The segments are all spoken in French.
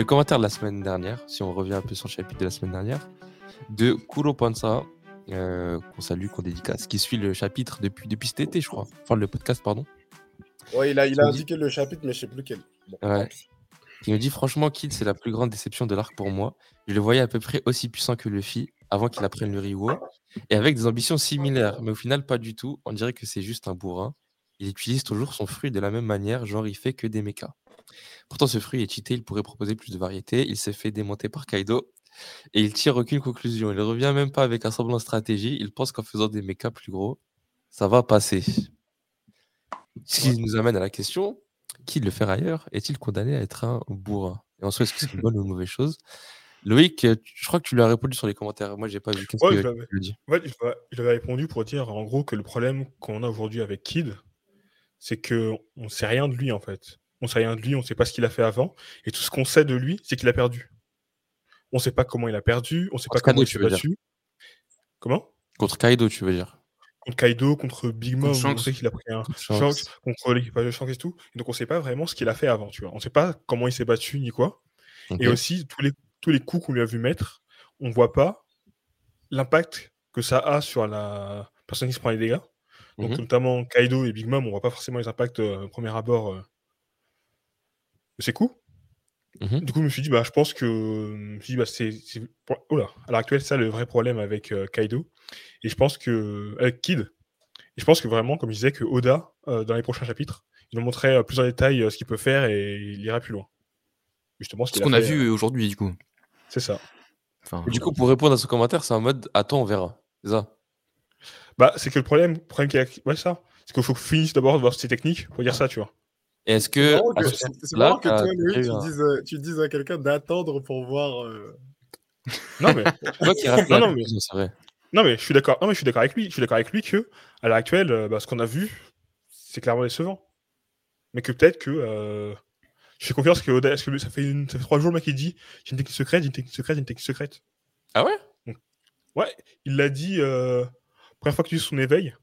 le commentaire de la semaine dernière, si on revient un peu sur le chapitre de la semaine dernière, de Kuro Panza, euh, qu'on salue, qu'on dédicace, qui suit le chapitre depuis, depuis cet été, je crois. Enfin, le podcast, pardon. Ouais, il a, il a indiqué le chapitre, mais je sais plus. Bon, Ouais. Qui me dit franchement, Kid, c'est la plus grande déception de l'arc pour moi. Je le voyais à peu près aussi puissant que Luffy avant qu'il apprenne le Riwo et avec des ambitions similaires, mais au final, pas du tout. On dirait que c'est juste un bourrin. Il utilise toujours son fruit de la même manière, genre il fait que des mechas. Pourtant, ce fruit est cheaté, il pourrait proposer plus de variété. Il s'est fait démonter par Kaido et il tire aucune conclusion. Il revient même pas avec un semblant de stratégie. Il pense qu'en faisant des mechas plus gros, ça va passer. Ce qui nous amène à la question qui le fait ailleurs est-il condamné à être un bourrin? Et en soi, est-ce que c'est une bonne ou une mauvaise chose? Loïc, je crois que tu lui as répondu sur les commentaires. Moi, j'ai pas vu. Qu'est-ce Ouais, que tu lui Ouais, je l'avais répondu pour dire en gros que le problème qu'on a aujourd'hui avec Kid, c'est que on sait rien de lui en fait. On sait rien de lui, on sait pas ce qu'il a fait avant, et tout ce qu'on sait de lui, c'est qu'il a perdu. On sait pas comment il a perdu, on sait pas Contre comment il s'est battu. Comment? Contre Kaido, tu veux dire Contre Kaido, contre Big Mom, on Shanks. sait qu'il a pris un Contre Shanks, Shanks. contre l'équipage de Shanks et tout. Et donc on sait pas vraiment ce qu'il a fait avant, tu vois. On sait pas comment il s'est battu ni quoi. Et aussi, tous les, tous les coups qu'on lui a vu mettre, on voit pas l'impact que ça a sur la personne qui se prend les dégâts. Donc, Mhm. notamment Kaido et Big Mom, on voit pas forcément les impacts euh, au premier abord euh, de ces coups. Mhm. Du coup, je me suis dit, bah, je pense que. Je me suis dit, bah, c'est. c'est- Oh là, à l'heure actuelle, c'est ça le vrai problème avec euh, Kaido. Et je pense que. Avec Kid. Et je pense que vraiment, comme je disais, que Oda, euh, dans les prochains chapitres, il nous montrerait euh, plus en détail euh, ce qu'il peut faire et il ira plus loin. Justement, ce qu'on a fait, vu euh, aujourd'hui, du coup. c'est ça. Enfin, Du coup, pour répondre à ce commentaire, c'est en mode attends, on verra. C'est ça Bah, c'est que le problème, le problème qu'il y a, ouais, ça, c'est qu'il faut que finisse d'abord de voir ses techniques pour dire ça, tu vois. Est-ce C'est que. marrant à que, ce c'est- marrant que toi, Louis, déjà eu tu un- dises, euh, tu dises à quelqu'un d'attendre pour voir. euh, Non, mais, Non, mais- vrai. non, mais je suis d'accord. Non, mais je suis d'accord avec lui. Je suis d'accord avec lui que, à l'heure actuelle, euh, bah, ce qu'on a vu, c'est clairement décevant. Mais que peut-être que, euh, je fais confiance que, Oda- que ça fait, une- ça fait trois jours le mec il dit, j'ai une technique secrète, j'ai une technique secrète, j'ai une technique secrète. Ah ouais? Ouais, il l'a dit, euh, première fois que tu son éveil.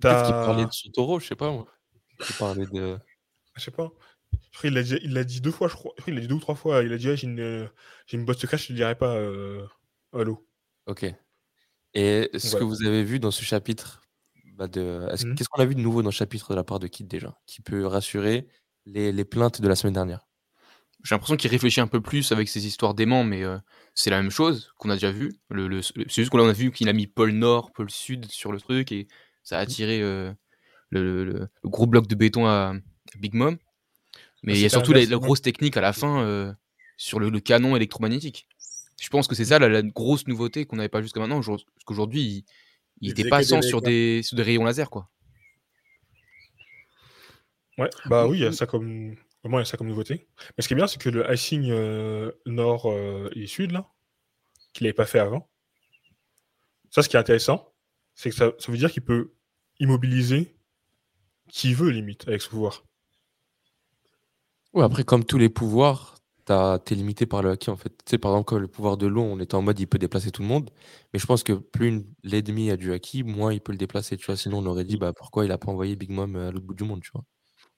Peut-être qu'il parlait de Sotoro, je sais pas moi. Il parlait de. Je sais pas. L'a dit, il l'a dit deux fois, je crois. Qu'il l'a dit deux ou trois fois. Il a dit, ah, j'ai une, euh, j'ai une boîte secrète, je te dirai pas, euh, allô. Ok. Et ce Ouais. que vous avez vu dans ce chapitre, bah, de... Mhm. qu'est-ce qu'on a vu de nouveau dans le chapitre de la part de Kid déjà Qui peut rassurer les, les plaintes de la semaine dernière? J'ai l'impression qu'il réfléchit un peu plus avec ses histoires d'aimants, mais euh, c'est la même chose qu'on a déjà vu. Le, le- c'est juste qu'on a vu qu'il a mis pôle Nord, pôle Sud sur le truc et ça a attiré euh, le, le- le- le gros bloc de béton à Big Mom. Mais Ah, il y a surtout la, grosse technique à la fin euh, sur le, le canon électromagnétique. Je pense que c'est ça la, la grosse nouveauté qu'on n'avait pas jusqu'à maintenant. Aujourd'hui- Parce qu'aujourd'hui, il- il Il était faisait pas des sans sur des, sur des rayons laser, quoi. Ouais, bah oui, il y a ça comme. Vraiment, il y a ça comme nouveauté. Mais ce qui est bien, c'est que le icing euh, nord euh, et sud, là, qu'il n'avait pas fait avant, ça, ce qui est intéressant, c'est que ça, ça veut dire qu'il peut immobiliser qui veut, limite, avec ce pouvoir. Ouais, après, comme tous les pouvoirs, t'as- t'es limité par le haki en fait. Tu sais, par exemple, comme le pouvoir de l'eau, on était en mode il peut déplacer tout le monde. Mais je pense que plus une- l'ennemi a du haki, moins il peut le déplacer. Tu vois, sinon on aurait dit bah, pourquoi il a pas envoyé Big Mom à l'autre bout du monde, tu vois?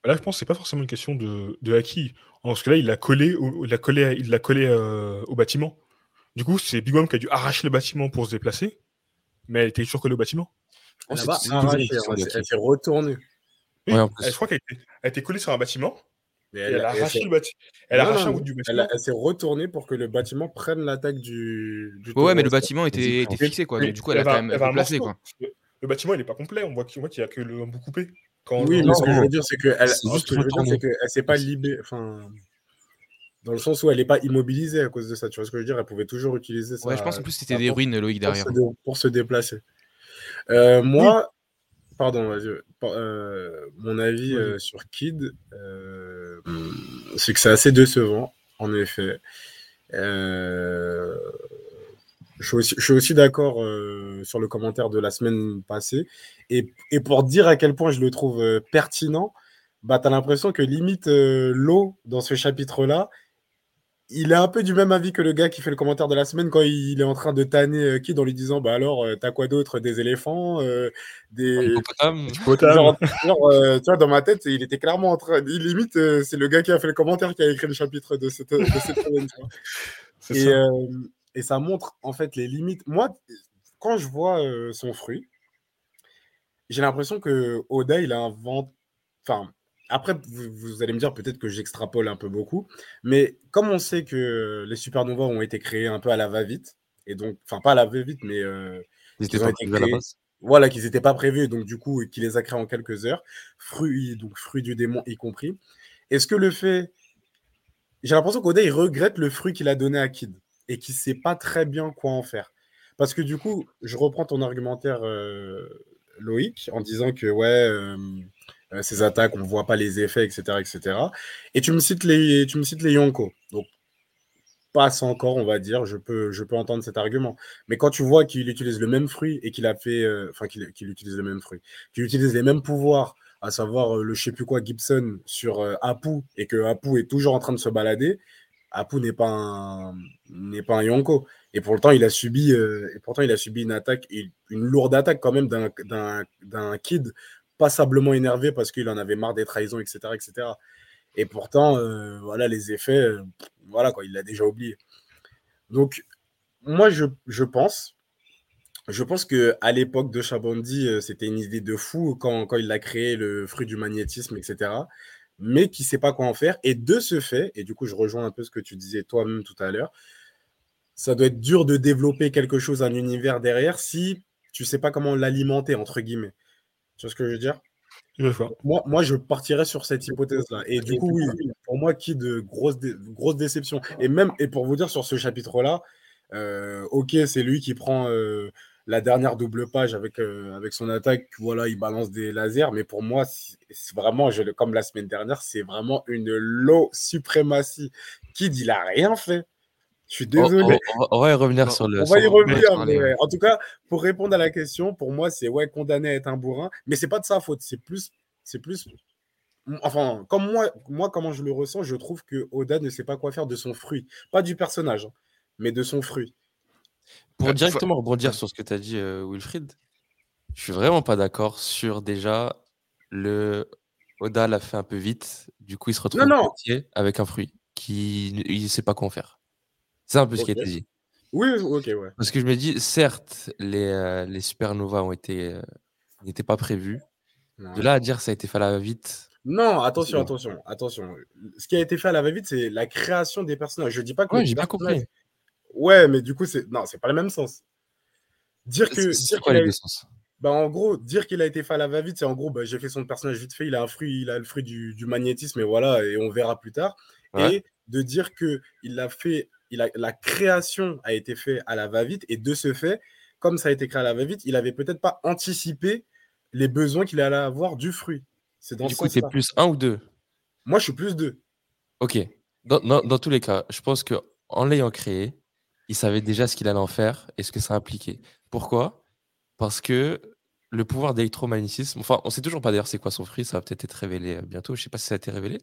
Là, je pense que c'est pas forcément une question de, de acquis. Parce que là, il l'a collé, au, il l'a collé, il l'a collé euh, au bâtiment. Du coup, c'est Big Mom qui a dû arracher le bâtiment pour se déplacer. Mais elle était toujours collée au bâtiment. Oh, elle s'est retournée. Oui, Ouais, en elle- plus. je crois qu'elle était, elle était collée sur un bâtiment. Et elle, a arraché s'est- le bâtiment. Elle a Non, arraché non, un bout non. du Elle, bâtiment. a- elle s'est retournée pour que le bâtiment prenne l'attaque du, du Ouais, ouais, mais le bâtiment était, fixé, quoi. Donc, du coup, elle a va- quand même morceau. quoi. Le bâtiment, il n'est pas complet. On voit qu'il n'y a que le bout coupé. Quand Oui, mais ce que je veux dire, c'est que elle, c'est ce juste que je veux dire, retourné. c'est qu'elle s'est pas libérée. Enfin, dans le sens où elle n'est pas immobilisée à cause de ça. Tu vois ce que je veux dire? Elle pouvait toujours utiliser ça. Ouais, je pense en plus c'était des ruines, Loïc, pour derrière. se, dé- pour se déplacer. Euh, moi, pardon, euh, mon avis euh, sur Kid, euh, c'est que c'est assez décevant, en effet. Je suis aussi, d'accord sur le commentaire de la semaine passée. Et, et pour dire à quel point je le trouve pertinent, bah, tu as l'impression que limite l'eau dans ce chapitre-là, il est un peu du même avis que le gars qui fait le commentaire de la semaine quand il est en train de tanner euh, Kid en lui disant Bah alors, euh, t'as quoi d'autre Des éléphants euh, Des. Genre, genre, euh, tu vois, dans ma tête, il était clairement en train. il- Limite, euh, c'est le gars qui a fait le commentaire qui a écrit le chapitre de cette, de cette semaine. Et, ça. et ça montre en fait les limites. Moi, quand je vois son fruit, j'ai l'impression que Oda, il invente. Enfin, après, vous, vous allez me dire peut-être que j'extrapole un peu beaucoup, mais comme on sait que les supernovas ont été créés un peu à la va-vite, et donc, enfin, pas à la va-vite, mais euh, Ils étaient pas été à la base? voilà, qu'ils n'étaient pas prévus, donc du coup, qu'il les a créés en quelques heures, fruits, donc fruits du démon y compris. Est-ce que le fait. J'ai l'impression qu'Oda, il regrette le fruit qu'il a donné à Kid et qu'il ne sait pas très bien quoi en faire. Parce que du coup, je reprends ton argumentaire, euh, Loïc, en disant que, ouais, euh, euh, ces attaques, on ne voit pas les effets, etc., etc. Et tu me cites les, tu me cites les Yonko. Donc, passe encore, on va dire, je peux, je peux entendre cet argument. Mais quand tu vois qu'il utilise le même fruit et qu'il a fait, euh, enfin qu'il utilise le même fruit, qu'il utilise les mêmes pouvoirs, à savoir euh, le je sais plus quoi Gibson sur euh, Apu et que Apu est toujours en train de se balader, Apu n'est pas un pas un Yonko. Et pourtant il a subi, euh, et pourtant il a subi une attaque, une lourde attaque quand même d'un kid passablement énervé parce qu'il en avait marre des trahisons, etc., etc. Et pourtant, euh, voilà les effets, euh, voilà quoi, il l'a déjà oublié. Donc moi je, je pense je pense que à l'époque de Chabondi, euh, c'était une idée de fou quand, quand il a créé le fruit du magnétisme, etc. Mais qui ne sait pas quoi en faire. Et de ce fait, et du coup, je rejoins un peu ce que tu disais toi-même tout à l'heure, ça doit être dur de développer quelque chose, un univers derrière, si tu ne sais pas comment l'alimenter, entre guillemets. Tu vois ce que je veux dire? Moi, moi, je partirais sur cette hypothèse-là. Et du coup, oui, pour moi, qui de grosse, dé- grosse déception. Et même, et pour vous dire sur ce chapitre-là, euh, ok, c'est lui qui prend euh, la dernière double page avec, euh, avec son attaque. Voilà, il balance des lasers. Mais pour moi, vraiment, je, comme la semaine dernière, c'est vraiment une low suprématie. Kid, il a rien fait. Je suis désolé. on- on va- on va y revenir Non, sur le. On va y revenir, mais en tout cas, pour répondre à la question, pour moi, c'est ouais, condamné à être un bourrin, mais c'est pas de sa faute, c'est plus, c'est plus, enfin, comme moi, moi, comment je le ressens, je trouve que Oda ne sait pas quoi faire de son fruit, pas du personnage, hein, mais de son fruit. Pour Euh, directement rebondir sur ce que tu as dit, euh, Wilfried, je suis vraiment pas d'accord sur déjà le Oda l'a fait un peu vite, du coup il se retrouve Non, non. bloqué avec un fruit qui il sait pas quoi en faire. C'est un peu ce qui a été dit. Oui, ok, ouais. Parce que je me dis, certes, les, euh, les supernovas ont été euh, n'étaient pas prévus. De là à dire ça a été fait à la va-vite. Non, attention, attention, attention. Ce qui a été fait à la va-vite, c'est la création des personnages. Je dis pas que Ouais, j'ai personnage- compris. Ouais, mais du coup, c'est non, c'est pas le même sens. Dire que, C'est- quoi les a- deux sens Bah, en gros, dire qu'il a été fait à la va-vite, c'est en gros, bah, j'ai fait son personnage vite fait, il a un fruit, il a le fruit du, du magnétisme, et voilà, et on verra plus tard. Ouais. Et de dire que il a fait, il a, la création a été faite à la va-vite, et de ce fait, comme ça a été créé à la va-vite, il avait peut-être pas anticipé les besoins qu'il allait avoir du fruit. C'est dans Du ce coup, c'est plus un ou deux? Moi, je suis plus deux. Ok. Dans, dans- dans tous les cas, je pense que en l'ayant créé, il savait déjà ce qu'il allait en faire et ce que ça impliquait. Pourquoi? Parce que le pouvoir d'électromagnétisme, enfin, on sait toujours pas d'ailleurs c'est quoi son fruit, ça va peut-être être révélé euh, bientôt. Je sais pas si ça a été révélé.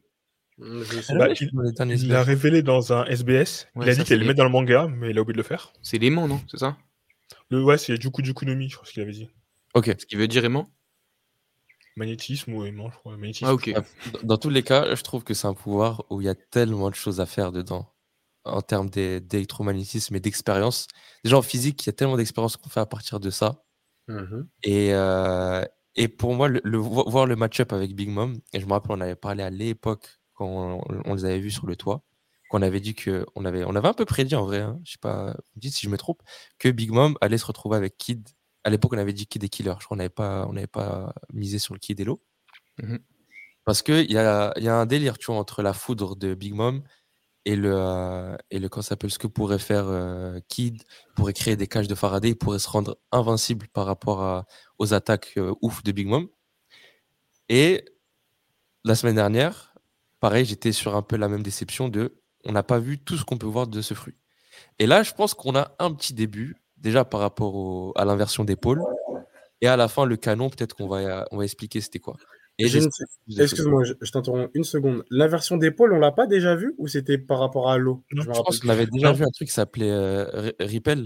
Sais Bah, il- l'a révélé dans un SBS. Ouais, il a dit qu'il allait le mettre dans le manga, mais il a oublié de le faire. C'est l'aimant, non C'est ça? Le, ouais, c'est Juku Jukunomi, je crois ce qu'il avait dit. Ok. Ce qui veut dire aimant Magnétisme ou aimant, je crois. Magnétisme. Ah, ok. Dans- Dans tous les cas, je trouve que c'est un pouvoir où il y a tellement de choses à faire dedans en termes d'é- d'électromagnétisme et d'expérience. Déjà en physique, il y a tellement d'expérience qu'on fait à partir de ça. Mhm. Et, euh, et pour moi, le, le- vo- voir le match-up avec Big Mom, et je me rappelle, on avait parlé à l'époque quand on, on les avait vus sur le toit, qu'on avait dit que on avait, on avait un peu prédit en vrai, hein, je sais pas, dites si je me trompe, que Big Mom allait se retrouver avec Kid. À l'époque, on avait dit Kid et Killer. Je crois qu'on n'avait pas, on n'avait pas misé sur le Kid et l'eau. Mhm. Parce qu'il y a, il y a un délire, tu vois, entre la foudre de Big Mom et le, euh, et le s'appelle, ce que pourrait faire euh, Kid. Il pourrait créer des cages de Faraday, il pourrait se rendre invincible par rapport à, aux attaques euh, ouf de Big Mom. Et la semaine dernière, pareil, j'étais sur un peu la même déception de on n'a pas vu tout ce qu'on peut voir de ce fruit. Et là, je pense qu'on a un petit début, déjà par rapport au- à l'inversion d'épaule. Et à la fin, le canon, peut-être qu'on va, on va expliquer c'était quoi. Des- Excuse-moi, je, je t'interromps une seconde. La version d'épaule, on l'a pas déjà vu ou c'était par rapport à l'eau? Je Je pense qu'on avait déjà Non. vu un truc qui s'appelait euh, Ri- Ripple.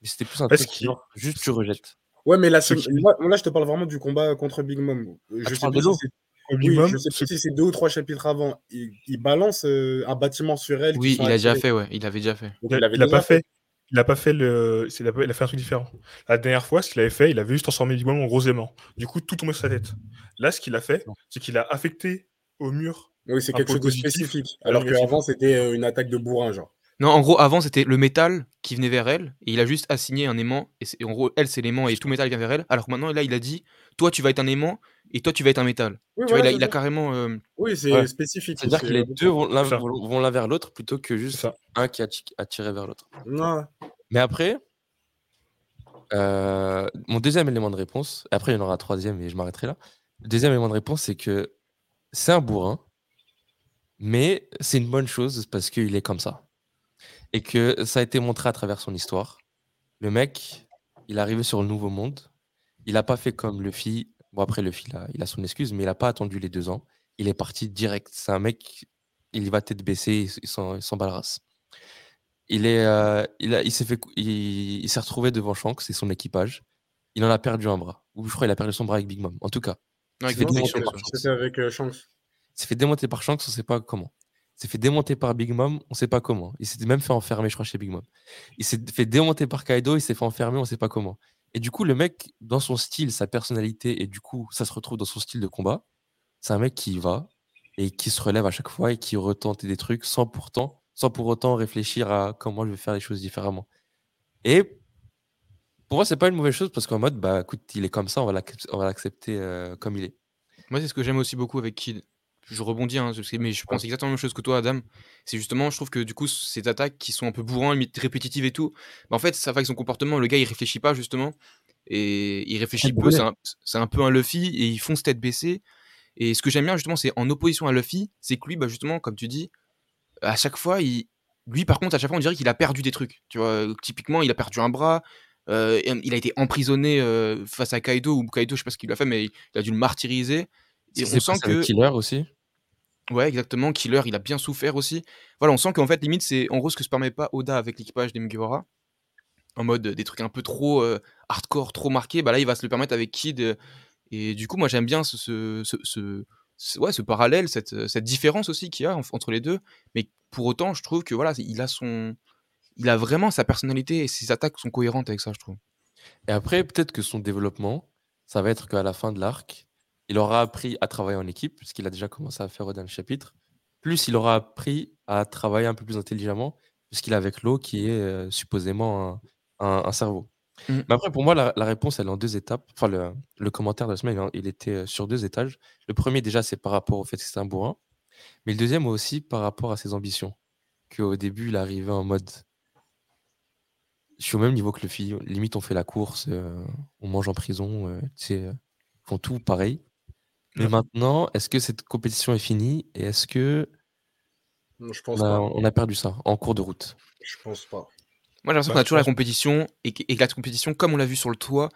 Mais c'était plus un Parce truc genre, juste tu rejettes. Ouais, mais là, je te parle vraiment du combat contre Big Mom. Je Ah, sais de si oui, je sais si c'est deux ou trois chapitres avant. Il, il balance euh, un bâtiment sur elle. Oui, il a déjà fait, ouais. Il avait déjà fait. Donc, il a, l'avait il a déjà pas fait. Il a pas fait le. c'est- Il a, pas- il a fait un truc différent. La dernière fois, ce qu'il avait fait, il avait juste transformé Big Mom en gros aimant. Du coup, tout tombait sur sa tête. Là, ce qu'il a fait, c'est qu'il a affecté au mur. Oui, c'est quelque chose de spécifique. Alors qu'avant, c'était euh, une attaque de bourrin, genre. Non, en gros, avant, c'était le métal qui venait vers elle, et il a juste assigné un aimant, et en gros, elle, c'est l'aimant, et tout métal vient vers elle, alors que maintenant, là, il a dit, toi, tu vas être un aimant, et toi, tu vas être un métal. Oui, tu voilà, vois, il a, il carrément... euh, Oui, c'est Ouais. spécifique. C'est-à-dire c'est- que les deux vont l'un vers l'autre plutôt que juste ça. un qui a ti- a tiré vers l'autre. Non. Mais après, euh, mon deuxième élément de réponse, et après il y en aura un troisième et je m'arrêterai là. Le deuxième élément de réponse, c'est que c'est un bourrin, mais c'est une bonne chose parce qu'il est comme ça. Et que ça a été montré à travers son histoire. Le mec, il est arrivé sur le nouveau monde. Il n'a pas fait comme Luffy. Bon, après, Luffy, il a, il a son excuse, mais il n'a pas attendu les deux ans. Il est parti direct. C'est un mec, il va tête baissée, il s'en il race. Est, euh, il a- il s'est fait, il, il s'est retrouvé devant Shanks et son équipage. Il en a perdu un bras. Ou je crois qu'il a perdu son bras avec Big Mom. En tout cas, parti. C'était avec euh, Shanks. il s'est fait démonter par Shanks, on sait pas comment. Il s'est fait démonter par Big Mom, on sait pas comment. Il s'est même fait enfermer, je crois, chez Big Mom. Il s'est fait démonter par Kaido, il s'est fait enfermer, on sait pas comment. Et du coup, le mec, dans son style, sa personnalité, et du coup, ça se retrouve dans son style de combat, c'est un mec qui y va et qui se relève à chaque fois et qui retente des trucs sans pourtant, sans pour autant réfléchir à comment je vais faire les choses différemment. Et pour moi, c'est pas une mauvaise chose parce qu'en mode, bah écoute, il est comme ça, on va l'accepter euh, comme il est. Moi, c'est ce que j'aime aussi beaucoup avec Kid. Je rebondis, hein, mais je pense exactement la même chose que toi, Adam. C'est justement, je trouve que du coup, ces attaques qui sont un peu bourrins, répétitives et tout, bah, en fait, ça va avec son comportement. Le gars, il réfléchit pas, justement. Et il réfléchit Tête peu. C'est un, peu un Luffy et il fonce tête baissée. Et ce que j'aime bien, justement, c'est en opposition à Luffy, c'est que lui, bah, justement, comme tu dis, à chaque fois, il. Lui, par contre, à chaque fois, on dirait qu'il a perdu des trucs. Tu vois, typiquement, il a perdu un bras. euh, il a été emprisonné euh, face à Kaido, ou Kaido, je sais pas ce qu'il lui a fait, mais il a dû le martyriser. Et on sent que. Killer aussi. Ouais, exactement. Killer, il a bien souffert aussi. Voilà, on sent qu'en fait, limite, c'est en gros ce que se permet pas Oda avec l'équipage des Mugiwara. En mode euh, des trucs un peu trop euh, hardcore, trop marqués. Bah là, il va se le permettre avec Kid. euh, et du coup, moi, j'aime bien ce, ce, ce, ce- ouais, ce parallèle, cette, cette différence aussi qu'il y a en- entre les deux. Mais pour autant, je trouve que voilà, il a son. Il a vraiment sa personnalité et ses attaques sont cohérentes avec ça, je trouve. Et après, peut-être que son développement, ça va être qu'à la fin de l'arc, il aura appris à travailler en équipe, puisqu'il a déjà commencé à faire au dernier chapitre. Plus il aura appris à travailler un peu plus intelligemment, puisqu'il est avec l'eau qui est euh, supposément un, un- un cerveau. Mhm. Mais après, pour moi, la, la réponse, elle est en deux étapes. Enfin, le, le commentaire de la semaine, il, il était euh, sur deux étages. Le premier, déjà, c'est par rapport au fait que c'est un bourrin. Mais le deuxième aussi par rapport à ses ambitions. Qu'au début, il arrivait en mode je suis au même niveau que le fille. Limite, on fait la course, euh, on mange en prison, euh, ils font tout pareil. Mais Ouais. maintenant, est-ce que cette compétition est finie et est-ce que Non, je pense on a, pas. on a perdu ça en cours de route? Je pense pas. Moi, j'ai l'impression Bah, qu'on a toujours la compétition et que, et que la compétition, comme on l'a vu sur le toit,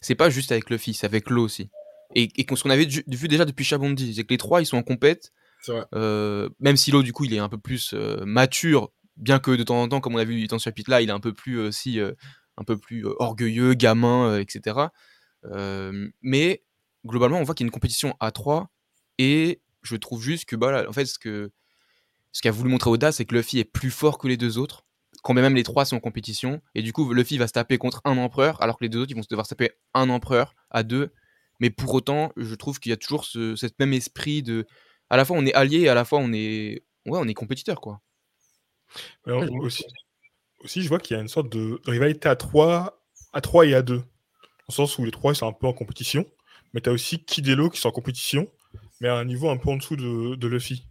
c'est pas juste avec Luffy, c'est avec l'eau aussi. Et, et qu'on- ce qu'on avait vu déjà depuis Chabondi, c'est que les trois, ils sont en compète. C'est vrai. euh, même si l'eau, du coup, il est un peu plus euh, mature, bien que de temps en temps, comme on a vu dans ce chapitre-là, il est un peu plus euh, aussi, euh, un peu plus euh, orgueilleux, gamin, euh, etc. Euh, mais globalement, on voit qu'il y a une compétition à 3 et je trouve juste que, bah, là, en fait, ce que ce qu'a voulu montrer Oda, c'est que Luffy est plus fort que les deux autres, quand même les trois sont en compétition, et du coup, Luffy va se taper contre un empereur, alors que les deux autres, ils vont se devoir se taper un empereur à deux. Mais pour autant, je trouve qu'il y a toujours ce cet même esprit de, à la fois on est alliés, et à la fois on est, ouais, on est compétiteur, quoi. Ouais, aussi, aussi, je vois qu'il y a une sorte de de rivalité à 3, à 3 et à 2. Dans le sens où les trois ils sont un peu en compétition, mais tu as aussi Kid et Lo qui sont en compétition, mais à un niveau un peu en dessous de, Luffy.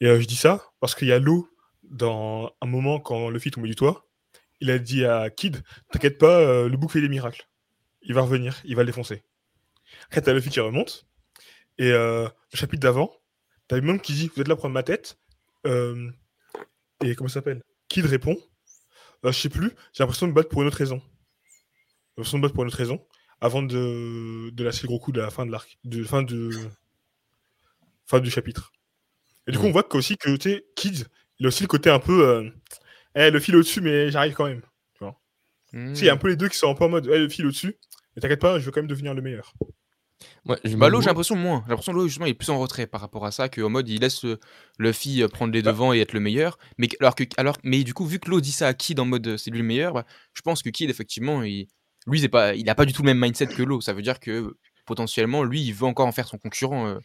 Et euh, je dis ça parce qu'il y a Lo, dans un moment quand Luffy tombait du toit, il a dit à Kid T'inquiète pas, euh, le bouclier des miracles. Il va revenir, il va le défoncer. Après, t'as Luffy qui remonte, et euh, le chapitre d'avant, t'as même qui dit Vous êtes là pour prendre ma tête. Et comment ça s'appelle? Kid répond Je sais plus, j'ai l'impression de me battre pour une autre raison. J'ai l'impression de me battre pour une autre raison, avant de, de lâcher le gros coup de la fin de l'arc. De fin de. fin du chapitre. Et du coup, on voit qu'aussi que, tu sais, Kids, il a aussi le côté un peu. euh, Eh, le fil au-dessus, mais j'arrive quand même. Tu sais, il y a un peu les deux qui sont un peu en mode Eh, le fil au-dessus, mais t'inquiète pas, je veux quand même devenir le meilleur. Me Bah, Lo, j'ai l'impression moins. J'ai l'impression que Lo, justement, il est plus en retrait par rapport à ça, qu'en mode, il laisse euh, Luffy euh, prendre les Bah. devants et être le meilleur. Mais, alors que, alors, mais du coup, vu que Lo dit ça à Kid en mode euh, c'est lui le meilleur, bah, je pense que Kid, effectivement, il, lui, c'est pas, il a pas du tout le même mindset que Lo. Ça veut dire que potentiellement, lui, il veut encore en faire son concurrent. euh.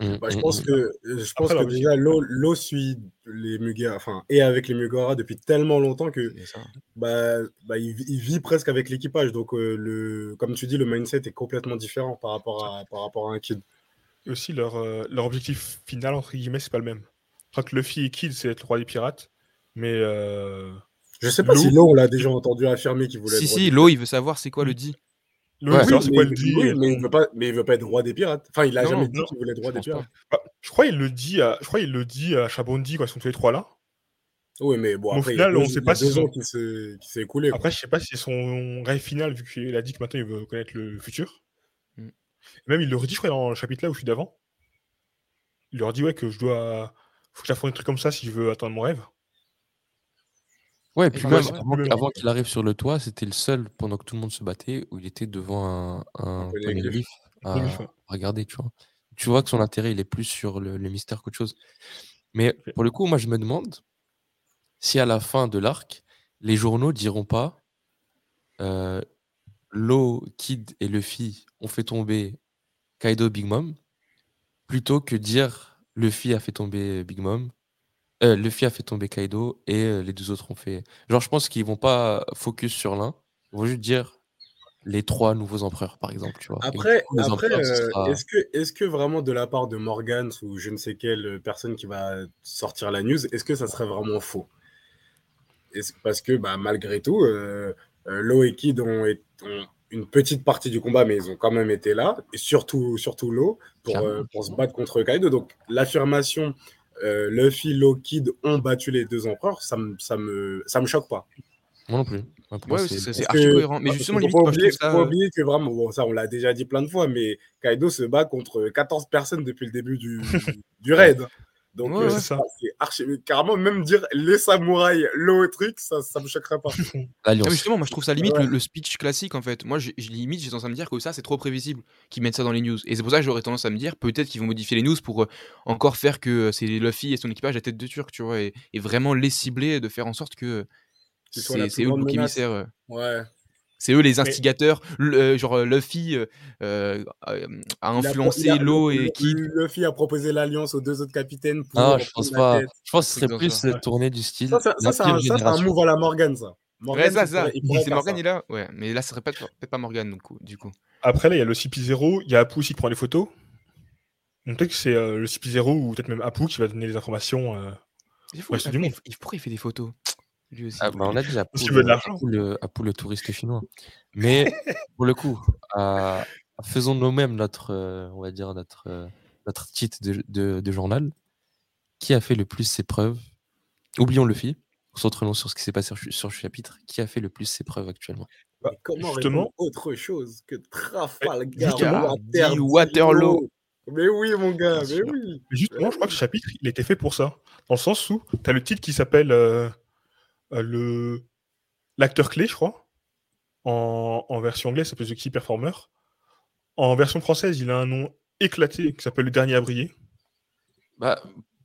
Mm, Bah, je mm, pense mm. que, je pense Après, que déjà, l'eau l'eau suit les Mugiwara, enfin, et avec les Mugiwara depuis tellement longtemps que bah, bah, il, vit- il vit presque avec l'équipage. Donc, euh, le, comme tu dis, le mindset est complètement différent par rapport à, par rapport à un kid. Et aussi, leur, euh, leur objectif final, entre guillemets, c'est pas le même. Je crois que Luffy et Kid, c'est être le roi des pirates. Mais. Je sais pas L'eau- si l'eau, on l'a déjà entendu affirmer qu'il voulait Si, si, Lo, il veut savoir c'est quoi le dit. Ouais, Oui, mais, quoi le dit oui, mais il veut pas, mais il veut pas être roi des pirates. Enfin, il a Non, jamais dit qu'il voulait être roi je des pirates. Bah, je crois qu'il le dit à, je crois il le dit à Chabondi quand ils sont tous les trois là. Oui, mais bon, Mais au après, il y a deux- on sait il pas deux si qui s'est qui s'est écoulé. quoi. Après, je sais pas si c'est son rêve final vu qu'il a dit que maintenant il veut connaître le futur. Mm. Même il le redit, je crois, dans le chapitre là où je suis d'avant. Il leur dit ouais que je dois, faut que j'affronte des trucs comme ça si je veux atteindre mon rêve. Ouais, et puis même avant, qu'il arrive sur le toit, c'était le seul pendant que tout le monde se battait où il était devant un, un à, à regarder, tu vois. Tu vois que son intérêt, il est plus sur le, le mystère qu'autre chose. Mais pour le coup, moi, je me demande si à la fin de l'arc, les journaux diront pas euh, Lo, Kid et Luffy ont fait tomber Kaido Big Mom plutôt que dire Luffy a fait tomber Big Mom. Euh, Luffy a fait tomber Kaido et euh, les deux autres ont fait. Genre, je pense qu'ils vont pas focus sur l'un. Ils vont juste dire les trois nouveaux empereurs, par exemple. Tu vois. Après, après euh, sera- est-ce que, est que vraiment de la part de Morgan ou je ne sais quelle personne qui va sortir la news, est-ce que ça serait vraiment faux? Parce que bah, malgré tout, euh, Lo et Kid ont, une petite partie du combat, mais ils ont quand même été là, et surtout, surtout Lo, pour, pour se battre contre Kaido. Donc l'affirmation euh, Luffy, Lo, Kid ont battu les deux empereurs, ça me, ça me, ça me choque pas. Moi non plus. Moi, pour moi, Ouais, c'est- archi cohérent. Mais parce justement, limite, faut pas je oublier, ça. faut oublier que vraiment, bon, ça on l'a déjà dit plein de fois, mais Kaido se bat contre 14 personnes depuis le début du, du raid. Donc Ouais, euh, ouais. ça, c'est archi. Carrément, même dire les samouraïs, le truc, ça, ça me choquerait pas. Ah, justement, moi je trouve ça limite Ouais. le, le speech classique en fait. Moi, j'ai- limite, j'ai tendance à me dire que ça c'est trop prévisible qu'ils mettent ça dans les news. Et c'est pour ça que j'aurais tendance à me dire peut-être qu'ils vont modifier les news pour euh, encore faire que euh, c'est Luffy et son équipage la tête de turc, tu vois, et, et vraiment les cibler, de faire en sorte que c'est eux le bouc émissaire. Ouais. C'est eux les Mais- instigateurs. Le- euh, genre euh, Luffy euh, euh, a Il influencé il a- Lo le- et Kid. Luffy a proposé l'alliance aux deux autres capitaines pour. Ah, je pense pas. tête. Je pense que ce truc serait dans plus ça. tourné du style. Ça, ça, la ça, c'est un, c'est un move à la Morgan, ça. Morgan, Ouais, ça, il ça. pourrait- il pourrait Si faire Morgan ça. est là, ouais. Mais là, ce serait pas- peut-être pas Morgan, du coup. Du coup. Après là, il y a le CP0, il y a Apu aussi qui prend les photos. Donc peut-être que c'est euh, le CP0 ou peut-être même Apu qui va donner les informations. euh, C'est fou, Ouais, c'est monde. il- pourquoi il fait des photos? Lui aussi. Ah, bah, on a dit à Si tu Poul, veux de l'argent. à euh, à Poul, le touriste chinois. Mais pour le coup, faisons nous-mêmes notre, euh, on va dire notre, euh, notre titre de, de- de journal. Qui a fait le plus ses preuves? Oublions Luffy. Concentrons sur ce qui s'est passé sur, sur ce chapitre. Qui a fait le plus ses preuves actuellement? Bah, comment justement, autre chose que Trafalgar Waterloo? Mais oui, mon gars, mais oui. Mais justement, je crois que ce chapitre, il était fait pour ça. Dans le sens où tu as le titre qui s'appelle euh, le l'acteur clé, je crois. En, en version anglaise, ça s'appelle The Key Performer. En version française, il a un nom éclaté qui s'appelle Le Dernier à briller. Bah,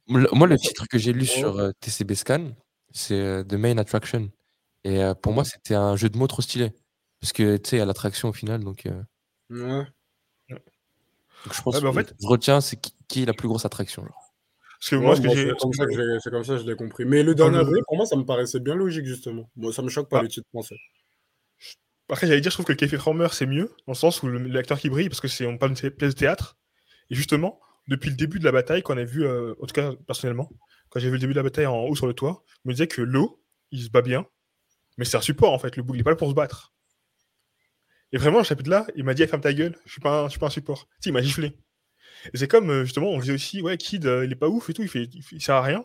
moi, le titre que j'ai lu sur euh, TCB Scan, c'est euh, The Main Attraction. Et euh, pour moi, c'était un jeu de mots trop stylé. Parce que tu sais, il y a l'attraction au final. Donc, euh, Ouais. donc je pense Ouais, bah, en que fait- je retiens, c'est qui, qui est la plus grosse attraction. genre. Parce que Ouais, moi, ce que moi, j'ai. c'est comme, ça que je l'ai compris. Mais le dernier le- avril, pour moi, ça me paraissait bien logique, justement. Moi, ça me choque pas Ah. le titre français. Après, j'allais dire, je trouve que le Café Performer, c'est mieux, dans le sens où le- l'acteur qui brille, parce que c'est on parle d'une pièce de théâtre. Et justement, depuis le début de la bataille, qu'on a vu, euh, en tout cas personnellement, quand j'ai vu le début de la bataille en haut sur le toit, je me disais que l'eau, il se bat bien, mais c'est un support en fait. Le bout, il est pas là pour se battre. Et vraiment, ce chapitre-là, il m'a dit, ferme ta gueule, je suis pas un, je suis pas un support. Si, il m'a giflé. Et c'est comme, euh, justement, on disait aussi, ouais, Kid, euh, il est pas ouf et tout, il, fait, il, fait- il sert à rien.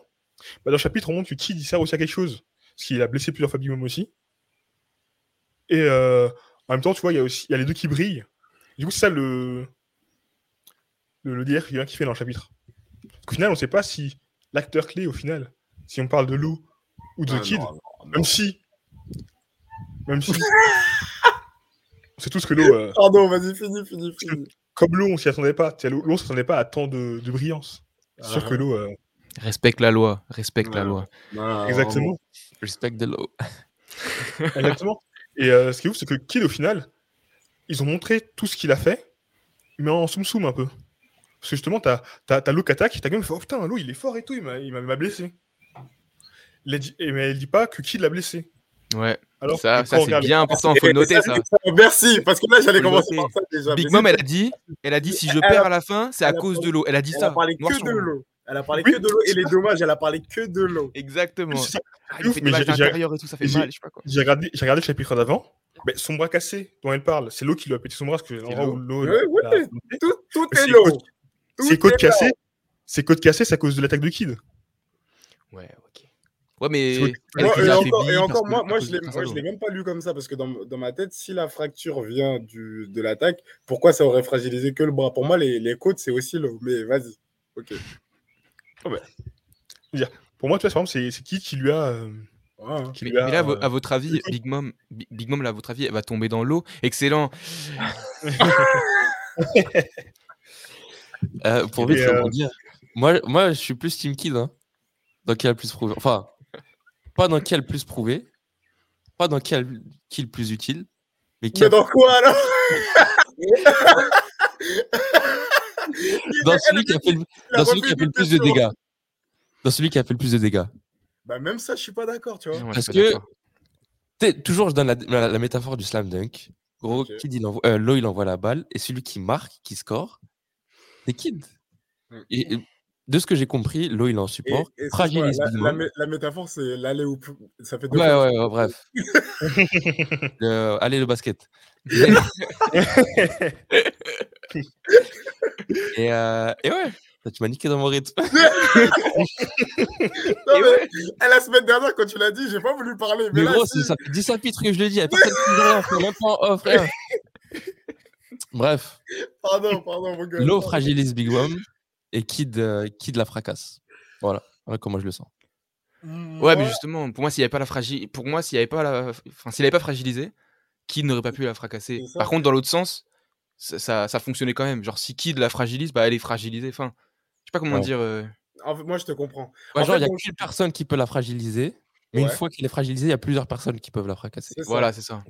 Bah, dans le chapitre, on montre que Kid, il sert aussi à quelque chose. Parce qu'il a blessé plusieurs fois Big aussi. Et euh, en même temps, tu vois, il y a aussi il y a les deux qui brillent. Du coup, c'est ça le, le, le DR qui vient qui fait dans le chapitre. Parce qu'au final, on sait pas si l'acteur clé, au final, si on parle de Lou ou de Ah, Kid, non, non, non. même si. Même si. on sait tous que Lou, euh, Pardon, vas-y, finis, finis, finis. Comme Lou, on s'y attendait pas. On s'attendait pas à tant de, de brillance. C'est sûr Ah. que Lou. euh, Respecte la loi, respecte la loi. Non, exactement. Respect de l'eau. Exactement. Et euh, ce qui est ouf, c'est que Kid, au final, ils ont montré tout ce qu'il a fait, mais en soum-soum un peu. Parce que justement, t'as as, t'as Lou qui attaque, t'as quand même fait Oh putain, Lou il est fort et tout, il m'a- blessé. Il a dit- et- mais elle dit pas que Kid l'a blessé. Ouais, Alors, ça, c'est bien important, faut le noter ça. Merci, parce que là, j'allais commencer par ça déjà. Big Mom, c'est- elle a dit, elle a dit si je Elle perds a- à la fin, c'est à elle cause de l'eau. Elle a dit Elle ça. a parlé que de l'eau. Elle a parlé Oui, que de l'eau et les dommages, elle a parlé que de l'eau. Exactement. Ah, j'ai- matchs j'ai- intérieurs et tout, ça fait j'ai- mal, je sais pas quoi. J'ai regardé, j'ai regardé le chapitre d'avant. Mais son bras cassé dont elle parle, c'est l'eau qui lui a pété son bras. Parce que l'endroit l'eau. où Tout, est l'eau. Ses côtes cassées, ses côtes cassées, c'est à cause de l'attaque de Kid. Ouais, ok. Ouais, mais. Moi, et encore, et encore moi, moi, je du l'ai, prince moi, je Halo. l'ai même pas lu comme ça parce que dans, dans ma tête, si la fracture vient du, de l'attaque, pourquoi ça aurait fragilisé que le bras? Pour moi, les, les côtes, c'est aussi l'eau. Mais vas-y. Ok. Pour moi, tu vois, c'est qui lui a. euh, Ouais, hein. qui Mais, lui a, mais là, à vo- euh, à votre avis. Big Mom, Bi- Big Mom, là, à votre avis, elle va tomber dans l'eau? Excellent. Euh, pour vite euh, rebondir, moi, moi, je suis plus Team Kid. Hein, dans qui a le plus prouvé. Enfin, pas dans qui a le plus prouvé, pas dans qui a le qui le plus utile, mais dans quoi alors dans celui qui a fait le, Il a dans celui qui a refait fait le une plus de dégâts. Dans celui qui a fait le plus de dégâts. Bah, même ça, je suis pas d'accord, tu vois. Parce suis pas que- toujours, je donne la, la- la métaphore du slam dunk. Gros. Kid, il envoie, euh, Low, il envoie la balle, et celui qui marque, qui score, c'est Kid. Mm. Et, et de ce que j'ai compris, Low, il est en support, et fragilise la, Big la, métaphore, c'est l'aller ou ça fait deux Ouais, fois. ouais, ouais, bref. Le- allez, le basket. et, euh, et ouais, ça, tu m'as niqué dans mon rythme. Non, mais, la semaine dernière, quand tu l'as dit, j'ai pas voulu parler. Mais, Mais là, gros, si. c'est- ça fait 10 chapitres que je le dis, y a personne qui dit rien, même pas en. Bref, Pardon, pardon, mon gars. Low fragilise Big Mom et Kid, euh, Kid la fracasse. Voilà, voilà comment je le sens. Ouais, mais justement, pour moi, s'il n'y avait pas la fragi... pour moi, s'il avait pas la, enfin, s'il avait pas fragilisé, Kid n'aurait pas pu la fracasser? Par contre, dans l'autre sens, ça, ça, ça fonctionnait quand même. Genre, si Kid la fragilise, bah, elle est fragilisée. Enfin, je sais pas comment Ouais. dire. euh, En fait, moi, je te comprends. Ouais, En genre, fait, il n'y a dans- qu'une personne qui peut la fragiliser, mais une fois qu'il est fragilisé, il y a plusieurs personnes qui peuvent la fracasser. Voilà, c'est ça.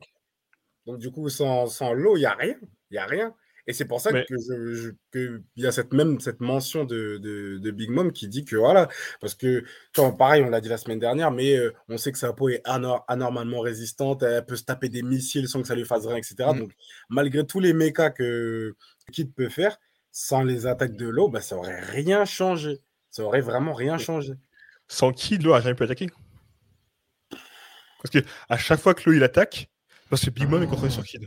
Donc, du coup, sans, sans l'eau, il n'y a rien. Il n'y a rien. Et c'est pour ça Mais- que je, je- que il y a cette même cette mention de, de, de Big Mom qui dit que voilà, parce que tu vois, pareil, on l'a dit la semaine dernière, mais euh, on sait que sa peau est anor- anormalement résistante, elle peut se taper des missiles sans que ça lui fasse rien, etc. Mm. Donc, malgré tous les mechas que Kid peut faire, sans les attaques de l'eau, bah, ça aurait rien changé. Ça aurait vraiment rien changé. Sans Kid, l'eau a jamais pu attaquer? Parce que à chaque fois que l'eau il attaque, parce que Big Mom est contrôlé sur Kid.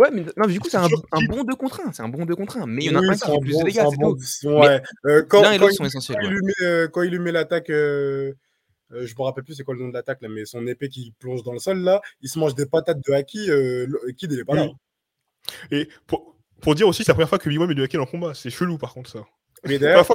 Ouais, mais, non, mais du coup, c'est un, un bon 2 contre 1. C'est un bon 2 contre 1. Mais il y en a Oui, un qui fait plus bon- de dégâts, c'est un c'est bon- tout. ouais. Euh, quand, L'un et quand l'autre il- sont essentiels. quand il ouais. lui met, euh, quand il lui met l'attaque, euh, euh, je me rappelle plus c'est quoi le nom de l'attaque là, mais son épée qui plonge dans le sol là, il se mange des patates de Haki. Euh, le- Kid il est pas là. Et pour, pour dire aussi, c'est la première fois que Big Mom est de Hackett en combat. C'est chelou par contre ça. Mais d'ailleurs, bah,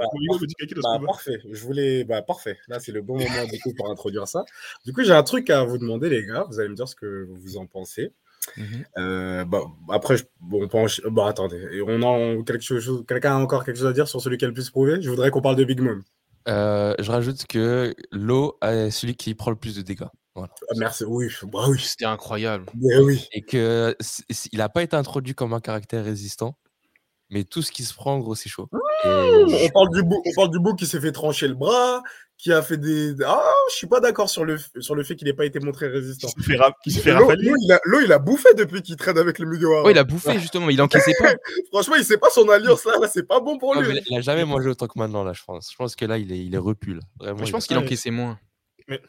dans bah, parfait. Je voulais, bah parfait. Là c'est le bon moment du coup pour introduire ça. Du coup j'ai un truc à vous demander les gars. Vous allez me dire ce que vous en pensez. Mhm. Euh, bah, après, je- bon, on encha- bon, attendez. On a quelque chose, quelqu'un a encore quelque chose à dire sur celui qui a le plus prouvé? Je voudrais qu'on parle de Big Mom. Euh, je rajoute que l'eau est celui qui prend le plus de dégâts. Voilà. Ah, merci. Oui, bah oui. C'était incroyable. Mais oui. Et que il n'a pas été introduit comme un caractère résistant, mais tout ce qui se prend, gros, c'est chaud. Et- On parle du bout, on parle du bout qui s'est fait trancher le bras, qui a fait des. Ah, je suis pas d'accord sur le sur le fait qu'il n'ait pas été montré résistant. Qui se fait, ra- qui se fait L'eau, rafaler. l'eau, il a, il bouffé depuis qu'il traîne avec le Mugiwara. Ouais, il a bouffé, justement. Il encaissait pas. Franchement, il sait pas son alliance là, là c'est pas bon pour Non, lui. mais il a jamais mangé autant que maintenant, là, je pense. Je pense que là, il est, il est repu. là. Vraiment, Moi, je il pense qu'il encaissait moins. Mais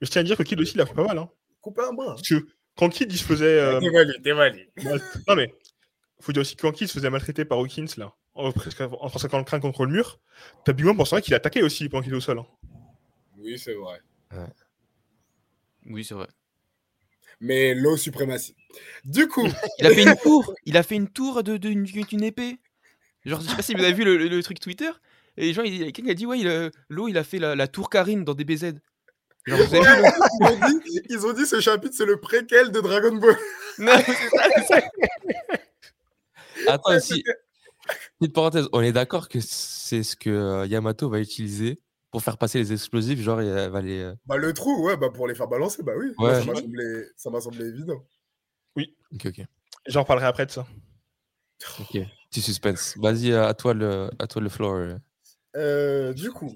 je tiens à dire que Kid aussi, il a fait pas mal. Hein. Couper un bras. Que quand Kid, il se faisait. euh, Non, mais faut dire aussi que quand Kid se faisait maltraiter par Hawkins, là, en, en traçant le crâne contre le mur, t'as Big Mom pour ça qu'il attaquait aussi pendant qu'il était au sol. hein. Oui, c'est vrai. Oui, c'est vrai. Mais l'eau suprématie. Du coup, Il a fait une tour. Il a fait une tour de, de- d'une d'une épée. Genre, je sais pas si vous avez vu le, le- le truc Twitter. Et les gens, il quelqu'un a dit, ouais, l'eau, il a fait la, la tour Karine dans DBZ. Genre, vous avez vu le- ils, ont dit, ils ont dit ce chapitre, c'est le préquel de Dragon Ball. Non, c'est ça, c'est ça. Attends, aussi, petite parenthèse, on est d'accord que c'est ce que euh, Yamato va utiliser pour faire passer les explosifs, genre il va les. euh, Bah, le trou, ouais, bah, pour les faire balancer, bah oui. Ouais. Moi, ça m'a semblé, ça m'a semblé évident. Ok, ok. J'en reparlerai après de ça. Ok. Petit suspense. Vas-y, à toi le, à toi le floor. euh, Euh, du coup,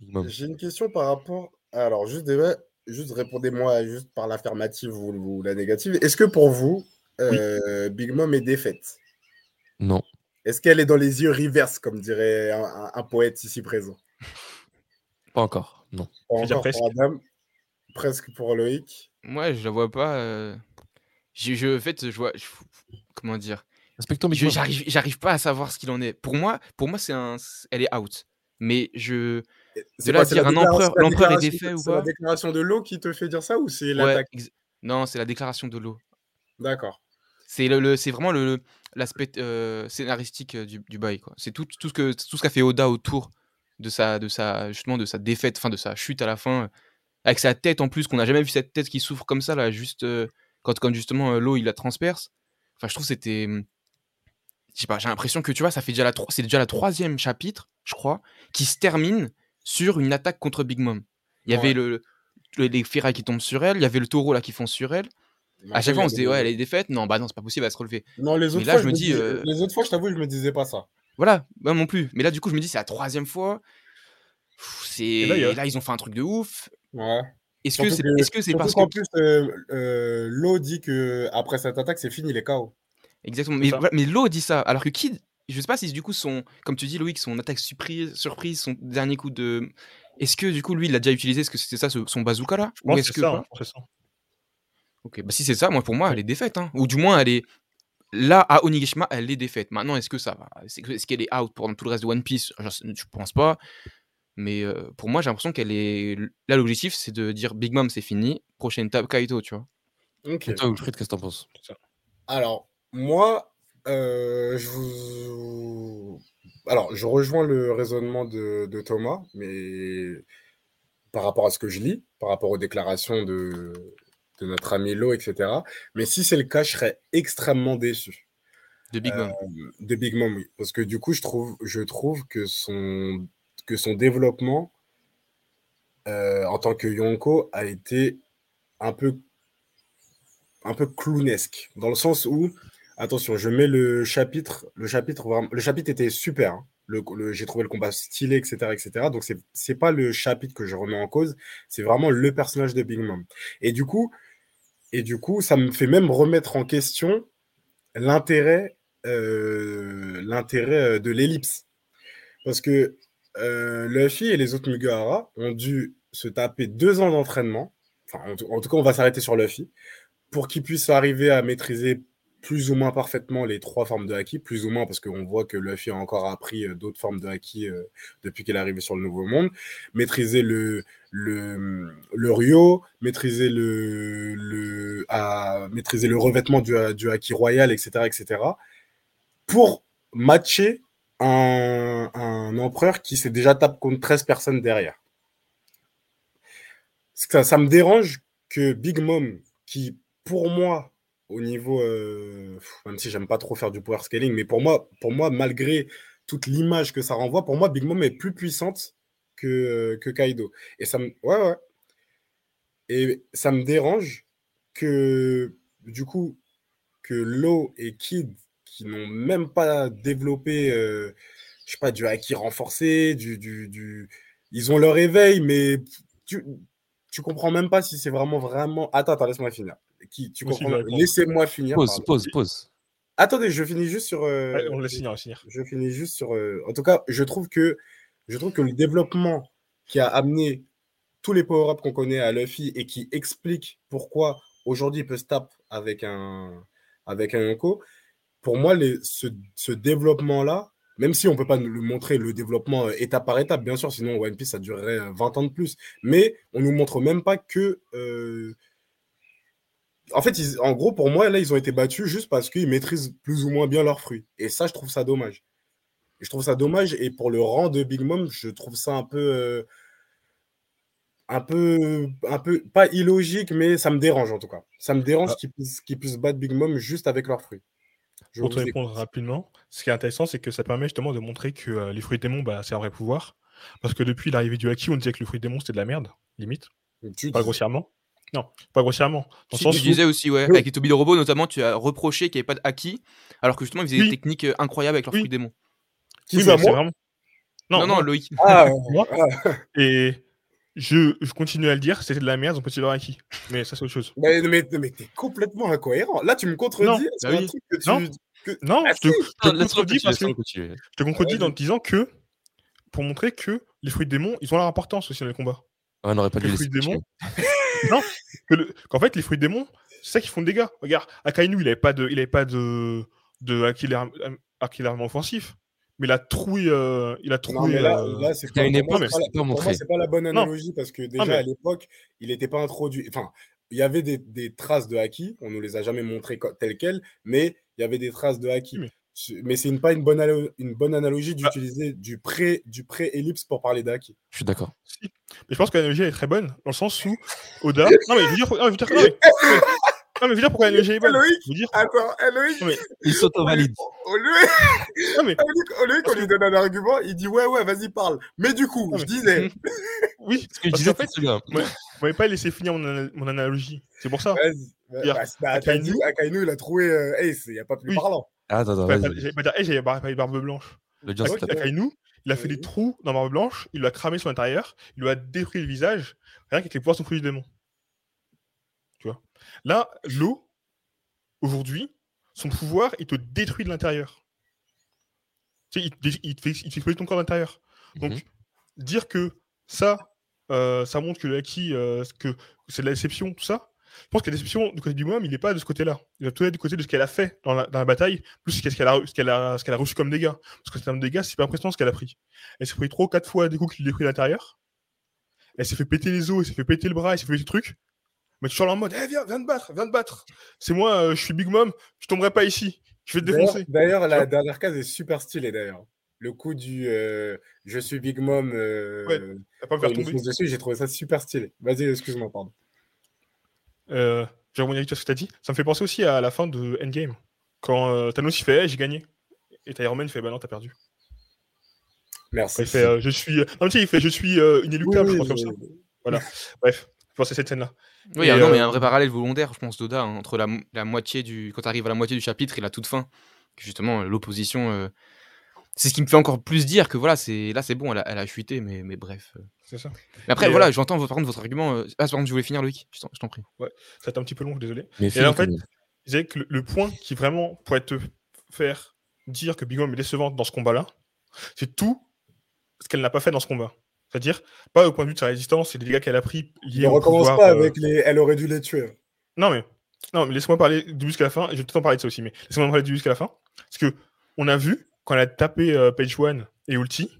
Mom. j'ai une question par rapport. Alors, juste, déjà, juste répondez-moi juste par l'affirmative ou, ou la négative. Est-ce que pour vous, euh, Big Mom est défaite? Non. Est-ce qu'elle est dans les yeux reverse, comme dirait un, un- un poète ici présent? Pas encore. Non. Pas encore pour Adam, presque pour Loïc. Moi, je la vois pas. euh, Je, je, en fait, je vois. je- Comment dire? J'arrive, j'arrive pas à savoir ce qu'il en est. Pour moi, pour moi, c'est un, elle est out. Mais je, C'est là quoi, à c'est dire la un déclaration- empereur- l'empereur est défait ou C'est la pas? déclaration de l'eau qui te fait dire ça ou c'est ouais, l'attaque? ex- non, c'est la déclaration de l'eau. D'accord. C'est le, le- c'est vraiment le l'aspect euh, scénaristique euh, du, du bail. quoi. C'est tout, tout ce que tout ce qu'a fait Oda autour de sa de sa justement de sa défaite, enfin de sa chute à la fin, euh, avec sa tête en plus qu'on n'a jamais vu cette tête qui souffre comme ça là, juste euh, quand quand justement l'eau il la transperce. Enfin, je trouve c'était hum, je sais pas, j'ai l'impression que tu vois, ça fait déjà la c'est déjà la troisième chapitre, je crois, qui se termine sur une attaque contre Big Mom. Il y avait le, le- les ferrailles qui tombent sur elle, il y avait le taureau là qui font sur elle. À chaque fois, on se dit, ouais, elle est défaite. Non, bah non, c'est pas possible, elle va se relever. Non, les autres là, fois, je me dis, dis- euh, les autres fois, je t'avoue, je me disais pas ça. Voilà, moi non plus. Mais là, du coup, je me dis, c'est la troisième fois. C'est... Et là, a- ils ont fait un truc de ouf. Ouais. Est-ce que c'est que- est -ce c'est Surtout parce qu'en que. plus, euh, euh, l'eau dit que après cette attaque, c'est fini les KO. Exactement. Mais, mais Lo dit ça. Alors que Kid, je sais pas si du coup, son. Comme tu dis, Loïc, son attaque surprise, surprise son dernier coup de. Est-ce que du coup, lui, il l'a déjà utilisé? Est-ce que c'était ça, son bazooka là? Je pense Ou que est-ce c'est que. ça. hein, je pense que c'est ça. Ok, bah si c'est ça, moi pour moi, elle est défaite. hein. Ou du moins, elle est. Là, à Onigashima, elle est défaite. Maintenant, est-ce que ça va? Est-ce que- est-ce qu'elle est out pour tout le reste de One Piece? Je, je pense pas. Mais euh, pour moi, j'ai l'impression qu'elle est. Là, l'objectif, c'est de dire Big Mom, c'est fini. Prochaine table, Kaito, tu vois. Ok. Et toi, Wilfried, qu'est-ce que t'en penses? Alors, moi, euh, je vous. Alors, je rejoins le raisonnement de, de Thomas, mais par rapport à ce que je lis, par rapport aux déclarations de, de notre ami Lo, etc. Mais si c'est le cas, je serais extrêmement déçu. De Big Mom. Euh, de Big Mom, oui. Parce que du coup, je trouve, je trouve que, son, que son développement euh, en tant que Yonko a été un peu, un peu clownesque. Dans le sens où, attention, je mets le chapitre, le chapitre, le chapitre était super. hein. Le, le- j'ai trouvé le combat stylé, etc. etc. Donc, c'est, c'est pas le chapitre que je remets en cause, c'est vraiment le personnage de Big Mom. Et du coup, et du coup, ça me fait même remettre en question l'intérêt euh, euh, de l'ellipse. Parce que euh, Luffy et les autres Mugiwara ont dû se taper deux ans d'entraînement, enfin en tout cas on va s'arrêter sur Luffy, pour qu'ils puissent arriver à maîtriser plus ou moins parfaitement les trois formes de haki, plus ou moins parce qu'on voit que Luffy a encore appris euh, d'autres formes de haki euh, depuis qu'il est arrivé sur le Nouveau Monde, maîtriser le, le, Ryo, maîtriser le, le, à, maîtriser le revêtement du, du royal, etc., etc., pour matcher un, un empereur qui s'est déjà tapé contre 13 personnes derrière. Ça, ça me dérange que Big Mom, qui pour moi, au niveau, euh, même si j'aime pas trop faire du power scaling, mais pour moi, pour moi, malgré toute l'image que ça renvoie, pour moi, Big Mom est plus puissante que, que Kaido. Et ça me, ouais, ouais. Et ça me dérange que, du coup, que Law et Kid, qui n'ont même pas développé, euh, je sais pas, du haki renforcé, du, du, du... ils ont leur éveil, mais tu, tu comprends même pas si c'est vraiment, vraiment. Attends, attends, laisse-moi finir. Qui, tu comprends. Laissez-moi finir. Pause, pardon. pause, pause. Attendez, je finis juste sur. euh, Ouais, on le laisse finir, on le finir. je finis juste sur. euh, en tout cas, je trouve que je trouve que le développement qui a amené tous les power-ups qu'on connaît à Luffy et qui explique pourquoi aujourd'hui il peut se taper avec un avec un Yonko, pour moi, les, ce, ce développement-là, même si on ne peut pas nous le montrer le développement euh, étape par étape, bien sûr, sinon One Piece ça durerait euh, 20 ans de plus, mais on nous montre même pas que. euh, En fait, ils- en gros, pour moi, là, ils ont été battus juste parce qu'ils maîtrisent plus ou moins bien leurs fruits. Et ça, je trouve ça dommage. je trouve ça dommage. Et pour le rang de Big Mom, je trouve ça un peu. euh, un peu, un peu, pas illogique, mais ça me dérange en tout cas. Ça me dérange Ah. qu'ils puissent, qu'ils puissent battre Big Mom juste avec leurs fruits. Je Pour te écoute. répondre rapidement, ce qui est intéressant, c'est que ça permet justement de montrer que euh, les fruits démons, bah, c'est un vrai pouvoir. Parce que depuis l'arrivée du Haki, on disait que le fruit démon, c'était de la merde, limite. Tu Pas dis- grossièrement. Non, pas grossièrement. Dans Si, sens tu où- disais aussi, ouais, Oui. avec les Toby de robot, notamment, tu as reproché qu'il n'y avait pas de haki, alors que justement, ils faisaient Oui. des techniques euh, incroyables avec leurs Oui. fruits démons. Qui Oui, moi vraiment. Non, non, moi. Loïc. Ah, Moi ah. Et je, je continue à le dire, c'était de la merde, on peut leur Haki. Mais ça, c'est autre chose. mais, mais, mais t'es complètement incohérent. Là, tu me contredis Non, bah un oui. truc que tu. Non. que- Non, Ah, je te, si. je te Non, laisse-le contredis parce que je te contredis Vas-y. en te disant que pour montrer que les fruits démons, ils ont leur importance aussi dans les combats. Ouais, on n'aurait pas dû Les fruits démons, continuer. Non, que le- qu'en fait les fruits démons, c'est ça qui font des dégâts. Regarde, Akainu, il avait pas de, il avait pas de, de d'armement offensif, mais il a troué, euh, il a mais là, euh, là c'est pas, une pour moi, époque, c'est pas la- c'était pas pour moi, montré. c'est pas la bonne Non. analogie parce que déjà mais- à l'époque, il n'était pas introduit. Enfin, il y avait des, des traces de haki, on nous les a jamais montrées co- telles quelles, mais il y avait des traces de haki. Oui, mais- C'est- une, pas une bonne, une bonne analogie Bah. d'utiliser du pré du pré-ellipse pour parler d'haki. Je suis d'accord. si. Mais je pense que l'analogie est très bonne dans le sens où Oda. non mais je veux dire, non, mais je veux dire, non, mais, non, mais je veux dire pourquoi l'analogie est bonne. Loïc, Je veux dire, Attends, Loïc, non, mais, Il s'auto-valide. au lieu, non, mais lieu qu'on lui donne un argument, il dit ouais, ouais, vas-y, parle. Mais du coup, Non, je disais, oui, Ce que je disais, qu'en fait. Ouais. vous m'avez pas laissé finir mon, mon analogie. C'est pour ça. Bah, bah, Akainu- il a trouvé. euh, hey, il n'y a pas plus Oui. parlant. Ah, Attends, attends, J'avais pas- vas-y. j'avais pas dire, hey, j'avais pas pas les barbes blanches. L'audience, Ah, s'il te ok. plaît. Akainu, il a fait des Vas-y. trous dans Barbe Blanche, il lui a cramé son intérieur, il lui a détruit le visage, rien qu'avec les pouvoirs son fruit du démon. Tu vois? Là, l'eau, aujourd'hui, son pouvoir, il te détruit de l'intérieur. Tu sais, il, te il fait, il te fait exploser ton corps d'intérieur. Donc, Mhm. dire que ça, euh, ça montre que le Haki, euh, que c'est de la déception, tout ça, je pense que la déception du côté du Moam, il n'est pas de ce côté-là. Il va plutôt être du côté de ce qu'elle a fait dans la, dans la bataille, plus ce qu'elle a, a, a reçu comme dégâts. Parce que c'est un dégâts, c'est pas impressionnant ce qu'elle a pris. Elle s'est pris 3 ou 4 fois des coups qui lui détruit l'intérieur. Elle s'est fait péter les os, elle s'est fait péter le bras, elle s'est fait péter le truc. Mais toujours en mode, Eh, viens, viens te battre, viens te battre. C'est moi, euh, je suis Big Mom, je tomberai pas ici. Je vais te défoncer. D'ailleurs, la dernière case est super stylée d'ailleurs. Le coup du euh, je suis Big Mom, euh, Ouais, pas me faire tomber. dessus, j'ai trouvé ça super stylé. Vas-y, excuse-moi, pardon. Euh, je vais rebondir avec ce que tu as dit? Ça me fait penser aussi à la fin de Endgame. Quand euh, Thanos il fait j'ai gagné. Et Iron Man il fait bah non, t'as perdu. Merci. Il fait euh, je suis. Non, tu sais, il fait je suis euh, inéluctable, Oui, je pense oui, comme ça. oui. Bref, je pense à cette scène-là. Oui, Et, non, mais il y euh, a un vrai parallèle volontaire, je pense, d'Oda, hein, entre la, mo- la moitié du. Quand tu arrives à la moitié du chapitre et la toute fin. Justement, euh, l'opposition. Euh, C'est ce qui me fait encore plus dire que voilà, c'est là c'est bon, elle a, elle a chuté, mais, mais bref. euh. C'est ça. Mais après, Et, voilà, j'entends par contre votre argument. euh, Ah, par contre, je voulais finir, Loïc, je t'en prie. Ça va être un petit peu long, désolé. Mais Et là, en fait, je disais que le, le point qui vraiment pourrait te faire dire que Big Mom est décevante dans ce combat-là, c'est tout ce qu'elle n'a pas fait dans ce combat. C'est-à-dire, pas au point de vue de sa résistance et des dégâts qu'elle a pris liés Ne au recommence pouvoir, pas euh, avec les. Elle aurait dû les tuer. Non, mais, non, mais laisse-moi parler du jusqu'à la fin, je vais peut-être en parler de ça aussi, mais laisse-moi parler du jusqu'à la fin. Parce que on a vu, quand elle a tapé euh, Page One et Ulti,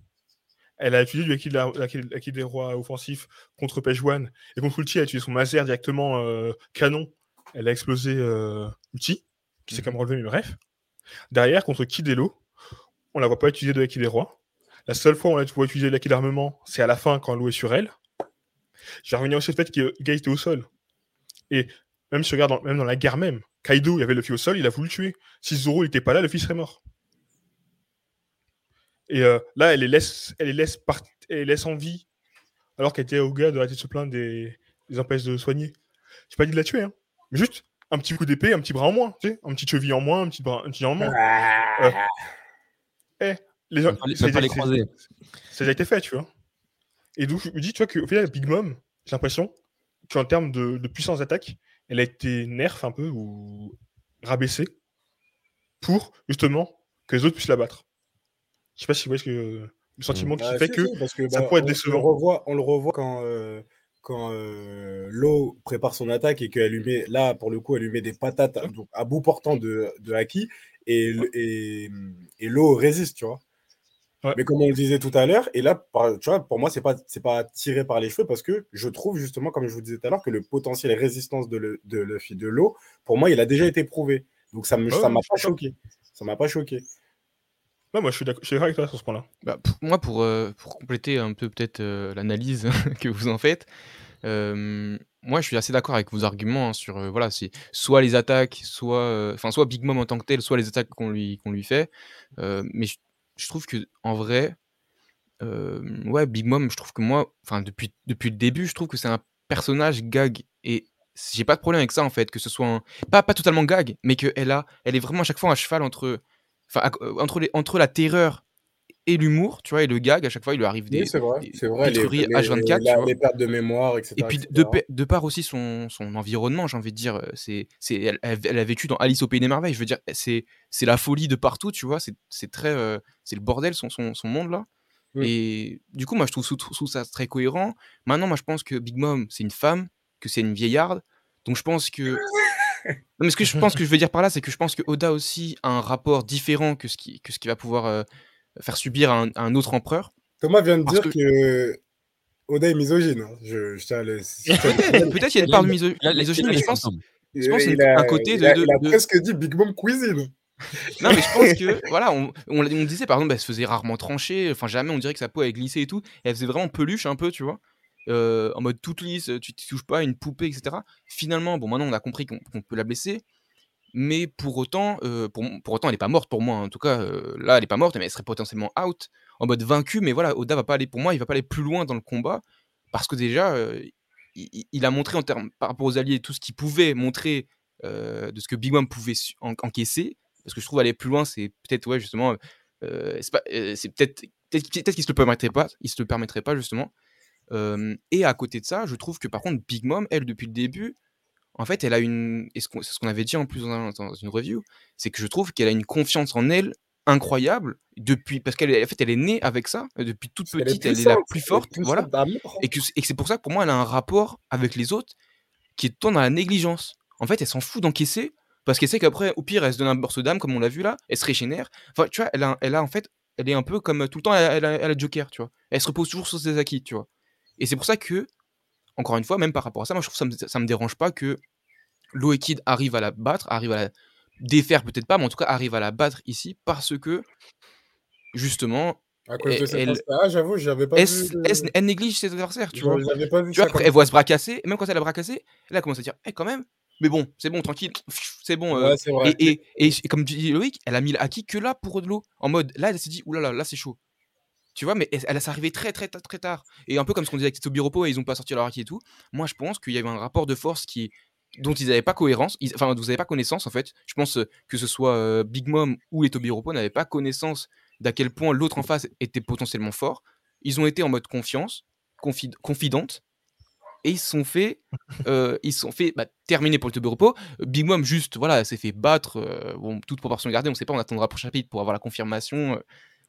elle a utilisé du des rois offensifs contre Page One, et contre Ulti, elle a utilisé son Mazer directement euh, canon. Elle a explosé euh, Ulti, qui s'est quand même relevé, mais bref. Derrière, contre Kidelo, on la voit pas utiliser de Haki des rois. La seule fois où on la voit utiliser l'Haki d'armement, c'est à la fin, quand l'eau est sur elle. Je vais revenir aussi au fait que le gars était au sol. Et même si tu regardes dans, même dans la guerre même, Kaido, il y avait Luffy au sol, il a voulu le tuer. Si Zoro n'était pas là, Luffy serait mort. Et euh, là, elle les laisse, elle les laisse, part- elle les laisse en vie, alors qu'elle était au gars de arrêter de se plaindre des, des empêches de soigner. J'ai pas dit de la tuer, hein. Mais juste un petit coup d'épée, un petit bras en moins, tu sais, un petit cheville en moins, un petit bras, un petit en moins. Ah, Les, Même pas les- croiser. ça a déjà été fait, tu vois. Et donc, je me dis, tu vois, qu'au final, Big Mom, j'ai l'impression qu'en termes de, de puissance d'attaque, elle a été nerf un peu ou rabaissée pour justement que les autres puissent la battre. Je sais pas si vous voyez ce que, le sentiment qui bah, fait si, que si, parce que, ça bah, pourrait être on- décevant. On le revoit, on le revoit quand, euh, quand euh, prépare son attaque et qu'elle lui met, là, pour le coup, elle lui met des patates à, donc, à bout portant de, de Haki et, et, et résiste, tu vois. Ouais. Mais comme on le disait tout à l'heure, et là, tu vois, pour moi, c'est pas, c'est pas tiré par les cheveux parce que je trouve justement, comme je vous disais tout à l'heure, que le potentiel résistance de, le, de Luffy de l'eau, pour moi, il a déjà été prouvé. Donc ça ne Ouais, ça m'a pas choqué. Ça m'a pas choqué. Moi, je suis d'accord avec toi sur ce point-là. Bah, moi, pour, euh, pour compléter un peu peut-être euh, l'analyse que vous en faites, euh, moi, je suis assez d'accord avec vos arguments hein, sur, voilà, c'est soit les attaques, soit, enfin, soit Big Mom en tant que tel, soit les attaques qu'on lui, qu'on lui fait. Mais je, trouve que en vrai, ouais, Big Mom, je trouve que moi, enfin, depuis, depuis le début, je trouve que c'est un personnage gag et j'ai pas de problème avec ça en fait, que ce soit un- pas, pas totalement gag, mais qu'elle a, elle est vraiment à chaque fois à cheval entre, enfin, euh, entre, les, entre la terreur et l'humour, tu vois, et le gag, à chaque fois, il lui arrive des, Oui, c'est vrai. des- C'est vrai. des Les, les- H24, tu la- vois. les pertes de mémoire, etc. Et puis etc. de, pa- de par aussi son, son environnement, j'ai envie de dire, euh, c'est, c'est, elle, elle- elle a vécu dans Alice au pays des merveilles. Je veux dire, c'est, c'est la folie de partout, tu vois. C'est, c'est très, euh, c'est le bordel son, son, son monde là. Mm. Et du coup, moi, je trouve, je trouve ça très cohérent. Maintenant, moi, je pense que Big Mom, c'est une femme, que c'est une vieillarde. Donc, je pense que. Non, mais ce que je pense que je veux dire par là, c'est que je pense que Oda aussi a un rapport différent que ce qui, que ce qui va pouvoir euh, faire subir à un, à un autre empereur. Thomas vient de dire que... Oda est misogyne. hein. Je, je tiens à le. Peut-être signaler. peut-être il y a une Il a part de miso- Il a il a mais je pense, je pense il qu'il y a a, un côté il de- a- de- il a de- presque dit Big Mom Cuisine. Non, mais je pense que, voilà, on, on, on disait par exemple, elle se faisait rarement trancher, enfin jamais on dirait que sa peau avait glissé et tout, et elle faisait vraiment peluche un peu, tu vois, euh, en mode toute lisse, tu ne touches pas, une poupée, etc. Finalement, bon, maintenant on a compris qu'on peut la blesser, mais pour autant, euh, pour, autant, elle n'est pas morte pour moi, en tout cas, euh, là, elle n'est pas morte, mais elle serait potentiellement out, en mode vaincu, mais voilà, Oda va pas aller, pour moi, il va pas aller plus loin dans le combat, parce que déjà, il, a montré en termes, par rapport aux alliés, tout ce qu'il pouvait montrer de ce que Big Mom pouvait encaisser, parce que je trouve aller plus loin, c'est peut-être ouais justement, c'est peut-être peut-être peut qu'il se le permettrait pas, il se le permettrait pas justement. Euh, et à côté de ça, je trouve que par contre Big Mom, elle depuis le début, en fait, elle a une, et ce qu'on- c'est ce qu'on avait dit en plus dans, un- dans une review, c'est que je trouve qu'elle a une confiance en elle incroyable depuis parce qu'elle est- en fait elle est née avec ça euh, depuis toute Elle est petite, elle est la plus forte, voilà d'amour. et que, et que c'est pour ça que pour moi elle a un rapport avec les autres qui est dans la négligence. En fait, elle s'en fout d'encaisser parce qu'elle sait qu'après, au pire, elle se donne un morceau d'âme comme on l'a vu là, elle se régénère. Enfin, tu vois, elle a, elle a en fait, elle est un peu comme tout le temps, elle a, elle a- elle a Joker, tu vois. Elle se repose toujours sur ses acquis, tu vois. Et c'est pour ça que, encore une fois, même par rapport à ça, moi je trouve que ça me, ça me dérange pas que Loe Kid arrive à la battre, arrive à la défaire peut-être pas, mais en tout cas arrive à la battre ici parce que justement, À cause de elle-. Ah, j'avoue, j'avais pas vu. s- elle néglige ses adversaires, tu vois? Pas vu Tu vois, après, elle voit se bracasser, et même quand elle a bracassé, là, elle commence à dire, eh, quand même, mais bon, c'est bon, tranquille, c'est bon. euh, Ouais, et, et, et, et comme dis, Loïc, elle a mis le haki que là pour de l'eau. En mode, là, elle s'est dit, oulala, là, là c'est chaud. Tu vois, mais elle, s'est arrivée très, très, très, très tard. Et un peu comme ce qu'on disait avec Repos, et ils ont pas sorti leur haki et tout. Moi, je pense qu'il y avait un rapport de force qui dont ils n'avaient pas cohérence, ils- enfin, vous n'avez pas connaissance en fait. Je pense euh, que ce soit euh, Big Mom ou les Tobi Repos n'avaient pas connaissance d'à quel point l'autre en face était potentiellement fort. Ils ont été en mode confiance, confid- confidente, et ils se sont fait, euh, ils sont fait bah, terminer pour le Repos. Big Mom juste, voilà, s'est fait battre, euh, bon, toute proportion gardée, on sait pas, on attendra pour chapitre pour avoir la confirmation euh,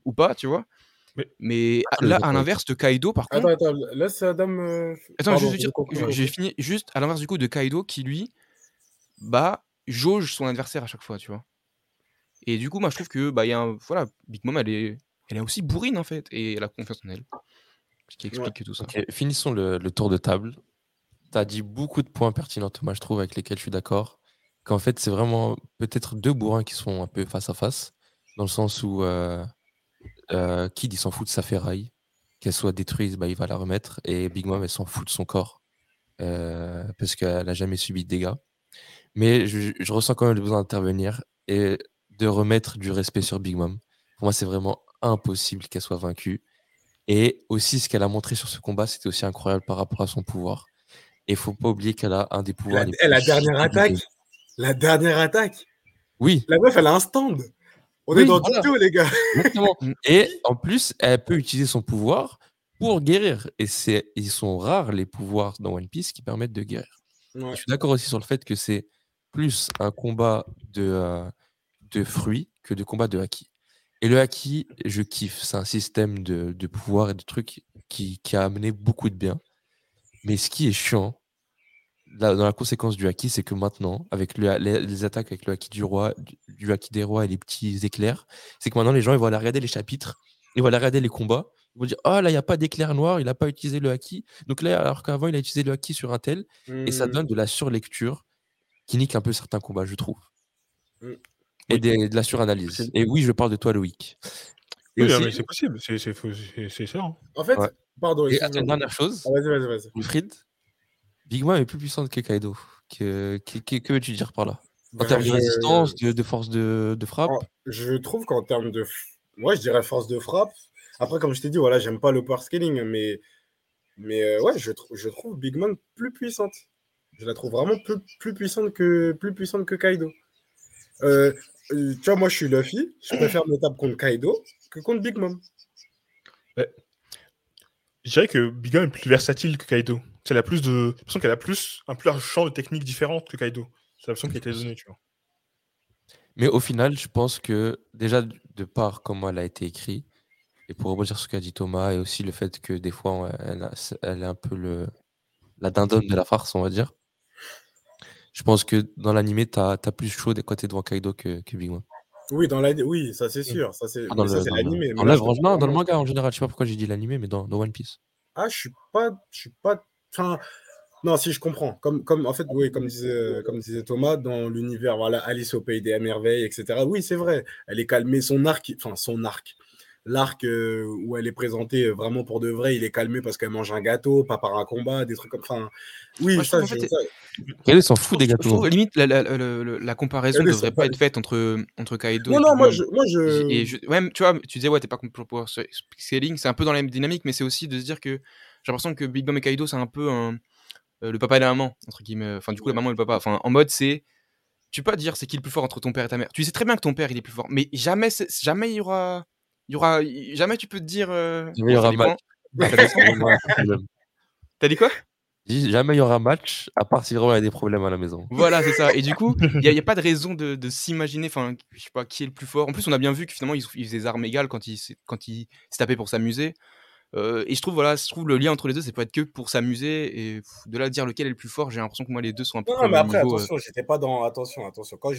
ou pas, tu vois. Mais- Mais à- je là, à l'inverse de Kaido, par contre, Attends, attends, laisse Adam. euh, Attends, pardon, juste je dire, j'ai fini juste à l'inverse du coup de Kaido qui lui, bah, jauge son adversaire à chaque fois, tu vois. Et du coup, moi je trouve que, bah, il y a un, voilà, Big Mom elle est, elle est aussi bourrine en fait, et elle a confiance en elle. Ce qui explique tout ça. Finissons le, le tour de table. Tu as dit beaucoup de points pertinents, Thomas, je trouve, avec lesquels je suis d'accord. Qu'en fait, c'est vraiment peut-être deux bourrins qui sont un peu face à face, dans le sens où euh, euh, Kid, il s'en fout de sa ferraille. Qu'elle soit détruite, bah, il va la remettre. Et Big Mom, elle s'en fout de son corps, euh, parce qu'elle n'a jamais subi de dégâts. Mais je, je ressens quand même le besoin d'intervenir et de remettre du respect sur Big Mom. Pour moi, c'est vraiment impossible qu'elle soit vaincue. Et aussi, ce qu'elle a montré sur ce combat, c'était aussi incroyable par rapport à son pouvoir. Et il faut pas oublier qu'elle a un des pouvoirs. La, les la plus dernière attaque. La dernière attaque. Oui, La meuf, elle a un stand. On Oui, est dans voilà. Tokyo, les gars. exactement. Mm. Et en plus, elle peut utiliser son pouvoir pour guérir. Et c'est, ils sont rares les pouvoirs dans One Piece qui permettent de guérir. Ouais. Je suis d'accord aussi sur le fait que c'est plus un combat de, euh, de fruits que de combat de haki. Et le haki, je kiffe. C'est un système de, de pouvoir et de trucs qui, qui a amené beaucoup de bien. Mais ce qui est chiant, là, dans la conséquence du haki, c'est que maintenant, avec le- les, les attaques avec le haki du roi, du, du haki des rois et les petits éclairs, c'est que maintenant les gens ils vont aller regarder les chapitres, ils vont aller regarder les combats, ils vont dire Ah là, il n'y a pas d'éclair noir, il n'a pas utilisé le haki. Donc là, alors qu'avant, il a utilisé le haki sur un tel, et ça Hmm. donne de la surlecture qui nique un peu certains combats, je trouve. Mm. et des- de la suranalyse. Possible. Et oui, je parle de toi, Loïc. Oui, mais c'est possible, c'est ça. hein. En fait, Ouais. pardon, et une dernière chose, Ah. Wilfried, Big Mom est plus puissante que Kaido. Que, que, que- que veux-tu dire par là? En Ben, termes de résistance, de, de force de, de frappe? Je trouve qu'en termes de. Moi, je dirais force de frappe. Après, comme je t'ai dit, voilà, j'aime pas le power scaling, mais, mais euh, ouais, je, trou- je trouve Big Mom plus puissante. Je la trouve vraiment plus, plus, puissante, que, plus puissante que Kaido. Euh, euh, tu vois, moi, je suis Luffy. Je préfère me taper contre Kaido que contre Big Mom. Je dirais que Big Mom est plus versatile que Kaido. C'est la plus de. J'ai l'impression qu'elle a plus un plus large champ de techniques différentes que Kaido. C'est l'impression qui a été donnée, tu vois. Mais au final, je pense que déjà, de par comment elle a été écrite, et pour rebondir sur ce qu'a dit Thomas, et aussi le fait que des fois, elle, a- elle est un peu le, la dindonne de la farce, on va dire. Je pense que dans l'animé, tu as, plus chaud des côtés devant Kaido que, que Big Mom. Oui, dans la... oui ça c'est sûr. Ça, c'est... Ah, dans mais ça, le- c'est dans l'animé. le- dans dans manga en général, je sais pas pourquoi j'ai dit l'animé, mais dans, dans One Piece. Ah, je suis pas, je suis pas. Enfin, non, si je comprends. Comme, comme en fait, oui, comme disait, comme disait Thomas, dans l'univers, voilà, Alice au pays des merveilles, etc. Oui, c'est vrai. Elle est calmée. Son arc, enfin son arc, l'arc euh, où elle est présentée euh, vraiment pour de vrai, il est calmé parce qu'elle mange un gâteau, pas par un combat, des trucs comme. Enfin, oui, Moi, je ça, trouve, en je- fait, ça- Kaido s'en fout des Je gâteaux. trouve, limite, la, la, la- comparaison Elle ne devrait pas être faite entre, entre Kaido Non, et non, moi, je, moi, je. Et je- ouais, tu vois, tu disais, ouais, t'es pas contre pour scaling, c'est un peu dans la même dynamique, mais c'est aussi de se dire que j'ai l'impression que Big Mom et Kaido, c'est un peu un, euh, le papa et la maman, entre guillemets. Enfin, du coup, la maman et le papa. Enfin, en mode, c'est. Tu peux pas dire c'est qui le plus fort entre ton père et ta mère. Tu sais très bien que ton père, il est plus fort, mais jamais, jamais il y aura. Il y aura. Jamais tu peux te dire. euh, il y aura match. T'as dit quoi? Jamais il y aura match, à part si vraiment il y a des problèmes à la maison. Voilà, c'est ça. Et du coup, il n'y a, pas de raison de, de s'imaginer, enfin, je sais pas, qui est le plus fort. En plus, on a bien vu que finalement, ils, ils faisaient des armes égales quand ils s'est- quand ils se tapaient pour s'amuser. Euh, et je trouve, voilà, je trouve le lien entre les deux, c'est pas être que pour s'amuser. Et pff, de là à dire lequel est le plus fort, j'ai l'impression que moi, les deux sont un peu Non, non, mais après, niveau. euh. attention, j'étais pas dans. Attention, attention. Quand.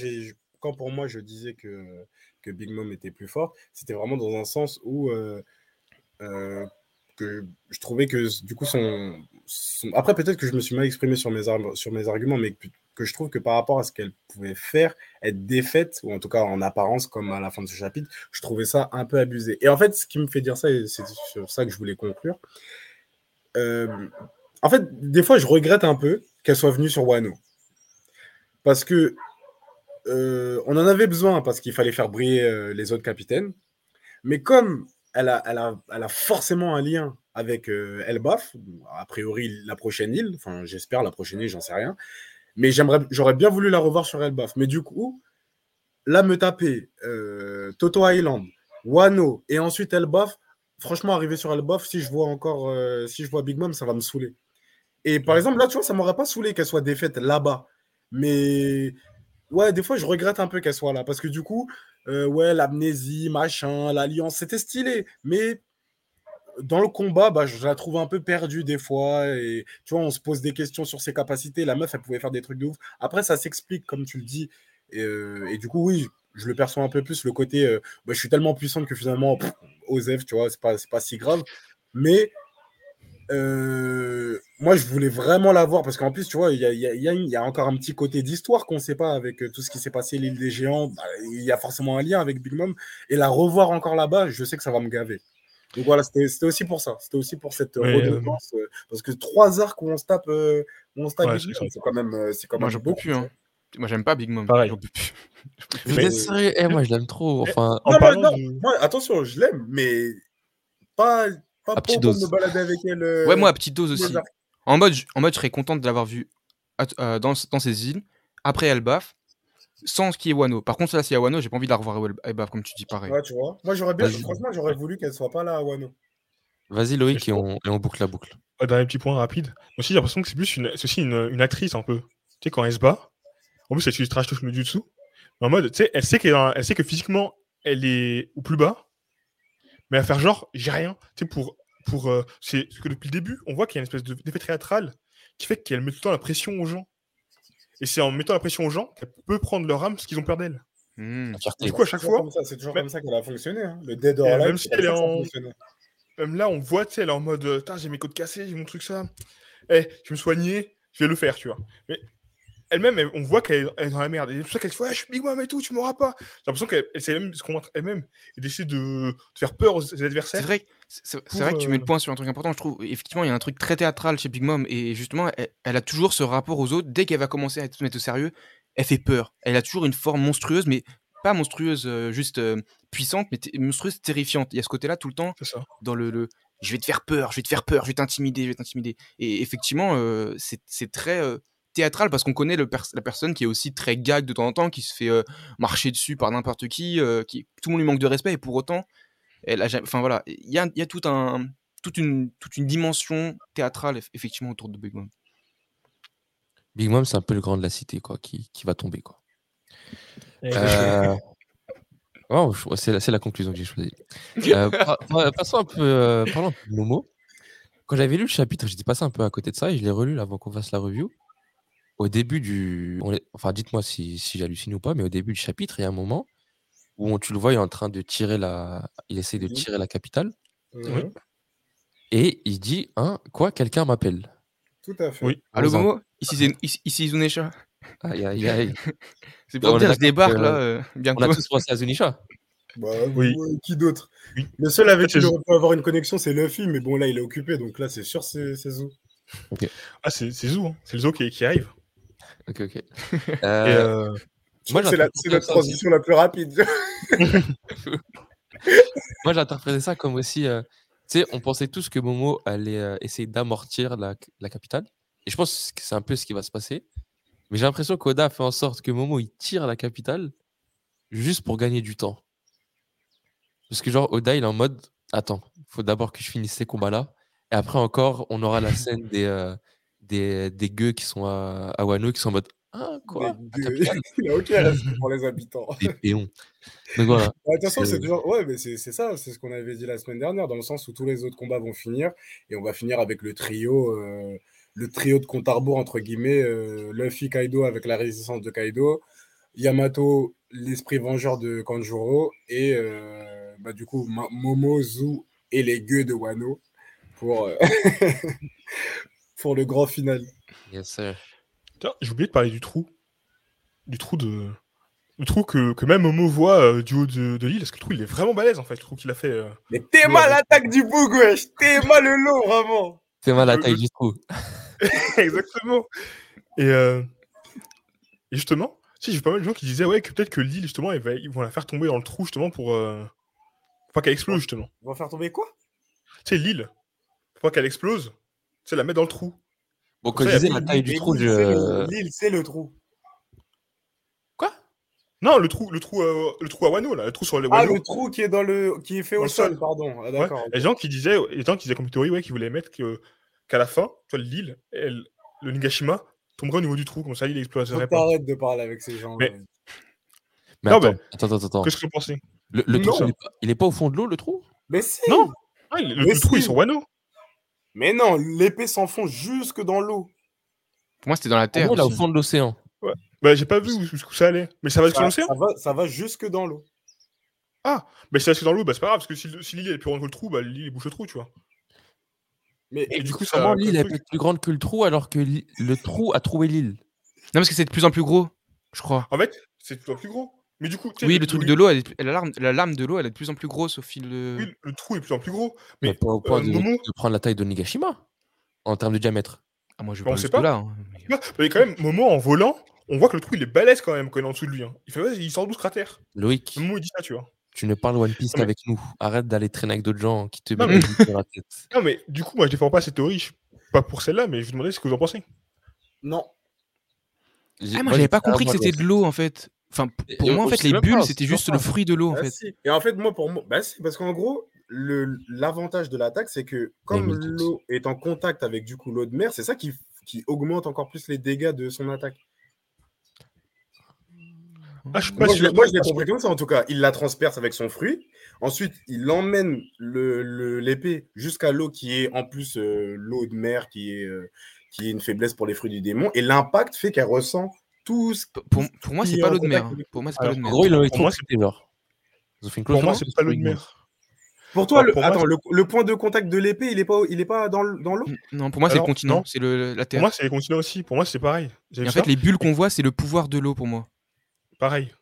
Quand pour moi, je disais que, que Big Mom était plus fort, c'était vraiment dans un sens où. euh, euh, que je trouvais que du coup son, son- après peut-être que je me suis mal exprimé sur mes, ar- sur mes arguments mais que, je trouve que par rapport à ce qu'elle pouvait faire être défaite ou en tout cas en apparence comme à la fin de ce chapitre je trouvais ça un peu abusé. Et en fait ce qui me fait dire ça et c'est sur ça que je voulais conclure euh, en fait des fois je regrette un peu qu'elle soit venue sur Wano. Parce que euh, on en avait besoin parce qu'il fallait faire briller euh, les autres capitaines. Mais comme elle a, elle a, elle a forcément un lien avec Elbaf, a priori la prochaine île, enfin j'espère la prochaine île, j'en sais rien, mais j'aimerais, j'aurais bien voulu la revoir sur Elbaf. Mais du coup, là me taper euh, Toto Island, Wano et ensuite Elbaf, franchement arriver sur Elbaf, si je vois encore, euh, si je vois Big Mom, ça va me saouler. Et par exemple là, tu vois, ça m'aurait pas saoulé qu'elle soit défaite là-bas, mais ouais, des fois je regrette un peu qu'elle soit là parce que du coup euh, ouais, l'amnésie, machin, l'alliance, c'était stylé. Mais dans le combat, bah, je la trouve un peu perdue des fois. Et tu vois, on se pose des questions sur ses capacités. La meuf, elle pouvait faire des trucs de ouf. Après, ça s'explique, comme tu le dis. Et, euh, du coup, oui, je le perçois un peu plus, le côté, euh, bah, je suis tellement puissante que finalement, Osef, tu vois, c'est pas, pas si grave. Mais euh, moi, je voulais vraiment la voir parce qu'en plus, tu vois, il y a, encore un petit côté d'histoire qu'on ne sait pas avec tout ce qui s'est passé, l'île des géants. Bah, il y a forcément un lien avec Big Mom. Et la revoir encore là-bas, je sais que ça va me gaver. Donc voilà, c'était aussi pour ça. C'était aussi pour cette Mais, redondance. euh, parce que trois arcs où on se tape, euh, où on se tape Ouais, Big c'est Mom, ça. c'est quand même, euh, c'est quand Moi, même j'en peux beaucoup, plus. Hein. Moi, j'aime pas Big Mom. Pareil. J'en peux plus. Vous Mais- êtes sérieux? Eh, Moi, je l'aime trop. Enfin, En Non, parlant non, de- moi, attention, je l'aime, mais pas, pas À pour petite dose. me balader avec elle. euh, Ouais, moi, à petite dose aussi. En mode, je- en mode, je serais contente de l'avoir vu euh, dans, dans ces îles, après Elbaf, sans ce qui est Wano. Par contre, là, s'il y a Wano, j'ai pas envie de la revoir à Elbaf, comme tu dis, pareil. Ouais, tu vois. Moi, j'aurais bien, Vas-y. franchement, j'aurais voulu qu'elle soit pas là à Wano. vas-y, Loïc, et on, et on boucle la boucle. Un dernier petit point rapide. Moi aussi, j'ai l'impression que c'est plus une, c'est aussi une, une actrice un peu. Tu sais, quand elle se bat, en plus, elle utilise trash touch no jutsu. En mode, tu sais, elle sait, qu'elle elle sait que physiquement, elle est au plus bas, mais à faire genre, j'ai rien. Tu sais, pour. pour euh, c'est parce que depuis le début, on voit qu'il y a une espèce de- d'effet théâtral qui fait qu'elle met tout le temps la pression aux gens. Et c'est en mettant la pression aux gens qu'elle peut prendre leur âme parce qu'ils ont peur d'elle. Hmm. Du coup, à chaque fois, c'est toujours comme ça qu'elle a fonctionné. hein. Le Dead or Alive, même si elle est en- même là, on voit, tu sais, elle est en mode, euh, j'ai mes côtes cassées, j'ai mon truc ça. Eh, je vais me soigner, je vais le faire, tu vois. Mais elle-même, elle- on voit qu'elle elle est dans la merde. Et c'est pour ça qu'elle se fait, ouais, je suis Big Mom et tout, tu m'auras pas. J'ai l'impression qu'elle essaie même de se convaincre elle-même et d'essayer de, de faire peur aux adversaires. C'est vrai, c'est vrai que tu mets le euh, point sur un truc important, je trouve. Effectivement, il y a un truc très théâtral chez Big Mom et justement, elle, elle a toujours ce rapport aux autres. Dès qu'elle va commencer à se mettre au sérieux, elle fait peur. Elle a toujours une forme monstrueuse, mais pas monstrueuse euh, juste euh, puissante, mais monstrueuse terrifiante. Il y a ce côté-là tout le temps dans le, le je vais te faire peur, je vais te faire peur, je vais t'intimider, je vais t'intimider. Et effectivement, euh, c'est très théâtral parce qu'on connaît le pers- la personne qui est aussi très gag de temps en temps, qui se fait euh, marcher dessus par n'importe qui, euh, qui tout le monde lui manque de respect et pour autant, elle a jamais- enfin voilà, il y a, il y a tout un, toute une, toute une dimension théâtrale eff- effectivement autour de Big Mom. Big Mom, c'est un peu le grand de la cité, quoi, qui, qui va tomber, quoi. Euh, oh, c'est la, conclusion que j'ai choisie. Euh, passons un peu, euh, parlons un peu de Momo. Quand j'avais lu le chapitre, j'étais passé un peu à côté de ça et je l'ai relu là, avant qu'on fasse la review. Au début du. on est- Enfin, dites-moi si, si j'hallucine ou pas, mais au début du chapitre, il y a un moment où on- tu le vois, il est en train de tirer la. Il essaie de Mhm. tirer la capitale et il dit hein, Quoi Quelqu'un m'appelle Tout à fait. Oui. Allô Momo Ici c'est ici, ici Zunesha. Aïe, aïe, aïe. C'est pour On dire, je débarque que- là euh, On bientôt. a tous pensé à Zunisha. Bah, Oui. ouais, qui d'autre? Oui. Le seul avec qui on peut avoir une connexion, c'est Luffy, mais bon, là, il est occupé, donc là, c'est sûr, c'est Zou. Ah, c'est Zou, hein. c'est le Zou qui, qui arrive. Ok, ok. Et, Euh, euh, C'est la- j'interprète c'est notre transition la plus rapide. Moi, j'ai interprété ça comme aussi. euh, tu sais, on pensait tous que Momo allait euh, essayer d'amortir la, la capitale. Et je pense que c'est un peu ce qui va se passer. Mais j'ai l'impression qu'Oda a fait en sorte que Momo il tire la capitale juste pour gagner du temps. Parce que, genre, Oda il est en mode Attends, il faut d'abord que je finisse ces combats-là. Et après, encore, on aura la scène des, euh, des, des gueux qui sont à, à Wano qui sont en mode Ah, quoi? Des La gueux. capitale il a aucun respect pour les habitants. Des péons. Donc voilà. Bah, De toute façon, C'est- c'est toujours. Ouais, mais c'est c'est ça, c'est ce qu'on avait dit la semaine dernière, dans le sens où tous les autres combats vont finir, et on va finir avec le trio, euh, le trio de compte à rebours, entre guillemets, euh, Luffy Kaido avec la résistance de Kaido, Yamato, l'esprit vengeur de Kanjuro, et euh, bah, du coup, Ma- Momo, Zou et les gueux de Wano pour, pour le grand final. Yes, sir. J'ai oublié de parler du trou. Du trou de. Le trou que, que même Momo voit euh, du haut de, de l'île, parce que le trou il est vraiment balèze en fait, le trou qu'il a fait. euh. Mais t'es mal l'attaque du bug, wesh! T'es mal le lot, vraiment! Fais mal la taille le- du trou. Exactement. Et, euh, et justement, si j'ai pas mal de gens qui disaient ouais que peut-être que l'île justement ils, va- ils vont la faire tomber dans le trou justement pour, euh, pour pas qu'elle explose justement. On va faire tomber quoi? Tu sais l'île, pour pas qu'elle explose, tu sais la mettre dans le trou. Bon, quand je disais la taille du trou, l'île, c'est le- je. L'île, c'est le trou. Quoi? Non le trou, le trou, euh, le trou à Wano là, le trou sur les Ah, Wano. le trou qui est dans le, qui est fait Dans au sol, sol. pardon. Ah, Ouais. d'accord. Les gens qui disaient, les gens qui disaient comme théorie ouais, qui voulaient mettre que qu'à la fin, toi l'île, elle- le Nigashima tomberait au niveau du trou, comme ça l'île Faut exploserait pas. t'arrêtes de parler avec ces gens. Mais- Mais Non, attends, mais- attends, attends, attends. Qu'est-ce que vous pensez? Le, trou, il est, pas, il est pas au fond de l'eau, le trou? Mais si Non. Ah, le, trou il est sur Wano. Mais non, l'épée s'enfonce jusque dans l'eau. Pour moi, c'était dans la En terre. gros, là, au fond de l'océan. Bah j'ai pas vu où, où ça allait. Mais ça va jusqu'à Ça, l'océan ça va, ça va jusque dans l'eau. Mais si c'est dans l'eau, bah c'est pas grave, parce que si, le- si l'île est plus grande que le trou, bah l'île bouche le trou, tu vois. Mais Et du coup, ça. Comment comme l'île est plus grande que le trou alors que le trou a trouvé l'île Non, parce que c'est de plus en plus gros, je crois. En fait, c'est tout plus gros. Mais du coup, tu sais, Oui, le truc de l'eau, la lame, la lame de l'eau, elle est de plus en plus grosse au fil de. Oui, le trou est de plus en plus gros. Mais Mais pas au point euh, de, Momo- de prendre la taille de Nigashima en termes de diamètre. Ah, moi, je vais Bon, pas là. hein, mais- mais quand même, Momo en volant, on voit que le trou il est balèze quand même quand il est en dessous de lui. hein. Il fait, il sort 12 cratères. Loïc, Momo il dit ça, tu vois. tu ne parles One Piece Non, mais- qu'avec nous. Arrête d'aller traîner avec d'autres gens qui te mettent des sur la tête. Non, mais du coup, moi je défends pas cette théorie. Pas pour celle-là, mais je vous demandais ce que vous en pensez. non. Ah, moi, j'ai j'avais pas compris que c'était de l'eau, en fait. Enfin, pour Et moi, en fait, les bulles, c'était juste le fruit de l'eau, en Ah, fait. si. Et en fait, moi, pour moi, bah, si, parce qu'en gros, le- l'avantage de l'attaque, c'est que comme l'eau est en contact avec du coup l'eau de mer, c'est ça qui, qui augmente encore plus les dégâts de son attaque. Ah, je suis pas Moi, je moi, je l'ai compris comme ça, en tout cas. Il la transperce avec son fruit. Ensuite, il emmène le- le- l'épée jusqu'à l'eau qui est en plus euh, l'eau de mer, qui est, euh, qui est une faiblesse pour les fruits du démon. Et l'impact fait qu'elle ressent tout ce P- Pour, pour moi, c'est est pas l'eau de mer. hein. Pour moi, c'est pas l'eau de En mer. gros, Pour moi, genre. Pour c'est pas l'eau de mer. Pour toi, le, pour attends, le, point de contact de l'épée, il est pas, il est pas dans, le- dans l'eau? Non, pour moi, c'est le continent, c'est le, la Pour Terre. moi, c'est les continents aussi. Pour moi, c'est pareil. En fait, les bulles qu'on voit, c'est le pouvoir de l'eau pour moi. Pareil.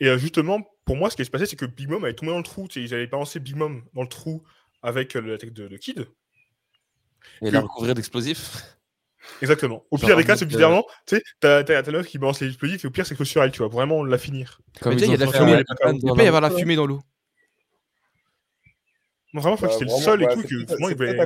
Et euh, justement, pour moi, ce qui se passait, c'est que Big Mom avait tombé dans le trou. Tu sais, ils avaient balancé Big Mom dans le trou avec euh, la tech de, de Kid. Et la recouvrir d'explosifs. Exactement. Au Genre pire des cas, c'est euh, bizarrement, tu sais, t'as t'as- meuf qui balance les explosifs et au pire, c'est que sur elle, tu vois, vraiment la finir. Comme déjà, ils il y a de la fumée. Il peut y avoir la fumée dans l'eau. Non, vraiment, je crois que c'était le seul et bah, tout. c'est Que, peut-être-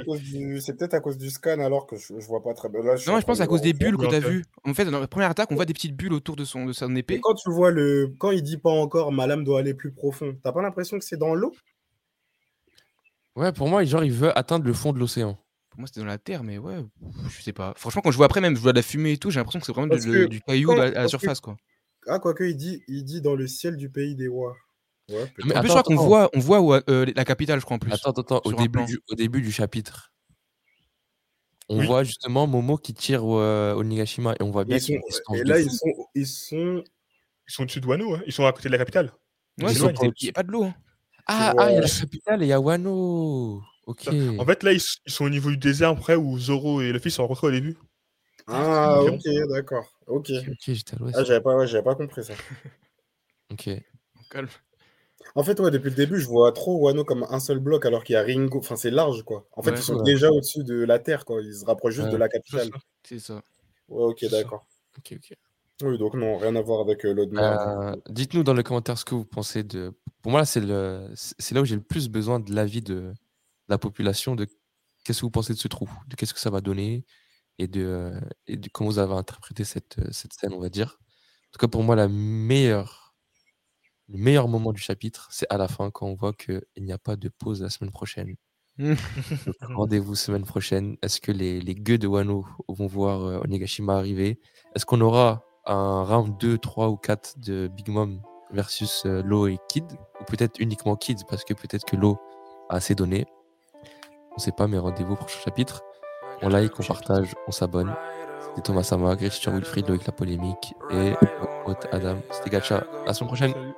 à cause du- scan alors que je, vois pas très bien. Non, je pense à cause des bulles que t'as vues. En fait, dans la première attaque, on voit des petites bulles autour de son, de son épée. quand tu vois le, quand il dit pas encore ma lame doit aller plus profond, t'as pas l'impression que c'est dans l'eau? Ouais, pour moi, genre, il veut atteindre le fond de l'océan. Pour moi, c'était dans la terre, mais ouais, je sais pas. Franchement, quand je vois après, même, je vois de la fumée et tout, j'ai l'impression que c'est vraiment Parce de- que du caillou quand- à la- surface, quoi. Ah, quoique, il dit, il dit dans le ciel du pays des rois. Ouais, peut-être. Mais En plus, je attends, crois qu'on voit, on voit ouais, euh, la capitale, je crois, en plus. Attends, attends, attends. Au début, du, au début du chapitre, on Oui. voit justement Momo qui tire au, euh, au Nigashima et on voit bien Ils qu'il y a sont- et là, ils sont, ils sont. Ils sont au-dessus de Wano, hein. ils sont à côté de la capitale. Ouais, Ils sont pas il n'y a pas de l'eau. hein. Ah, Ouais. ah, il y a la capitale et il y a Wano. Ok. En fait, là, ils, sont au niveau du désert après où Zoro et Luffy sont rencontrés au début. Ah, Ok. d'accord. Ok. Ok, j'étais à l'ouest. Ah, j'avais pas, ouais, pas compris ça. Ok. Calme. En fait, ouais, depuis le début, je vois trop Wano comme un seul bloc alors qu'il y a Ringo. Enfin, c'est large, quoi. En fait, Ouais. ils sont Ouais. déjà au-dessus de la Terre, quoi. Ils se rapprochent juste Ouais. de la capitale. C'est ça. Ouais, ok, d'accord. Ok, ok. Oui, donc non, rien à voir avec euh, l'autre. Euh, Dites-nous dans les commentaires ce que vous pensez de. Pour moi, là, c'est le... c'est là où j'ai le plus besoin de l'avis de la population, de qu'est-ce que vous pensez de ce trou, de qu'est-ce que ça va donner et de, euh, et de comment vous avez interprété cette, euh, cette scène, on va dire. En tout cas, pour moi, la meilleure, le meilleur moment du chapitre, c'est à la fin quand on voit qu'il n'y a pas de pause la semaine prochaine. Rendez-vous semaine prochaine. Est-ce que les, les gueux de Wano vont voir euh, Onigashima arriver? Est-ce qu'on aura un round 2, 3 ou 4 de Big Mom versus euh, Lo et Kid? Ou peut-être uniquement Kid parce que peut-être que Lo a assez donné. On sait pas, mais rendez-vous au prochain chapitre. On like, on partage, on s'abonne. C'était Thomas Sama, Christian Wilfried, Loïc La Polémique et hôte Adam. C'était Gacha. À la semaine prochaine. Salut.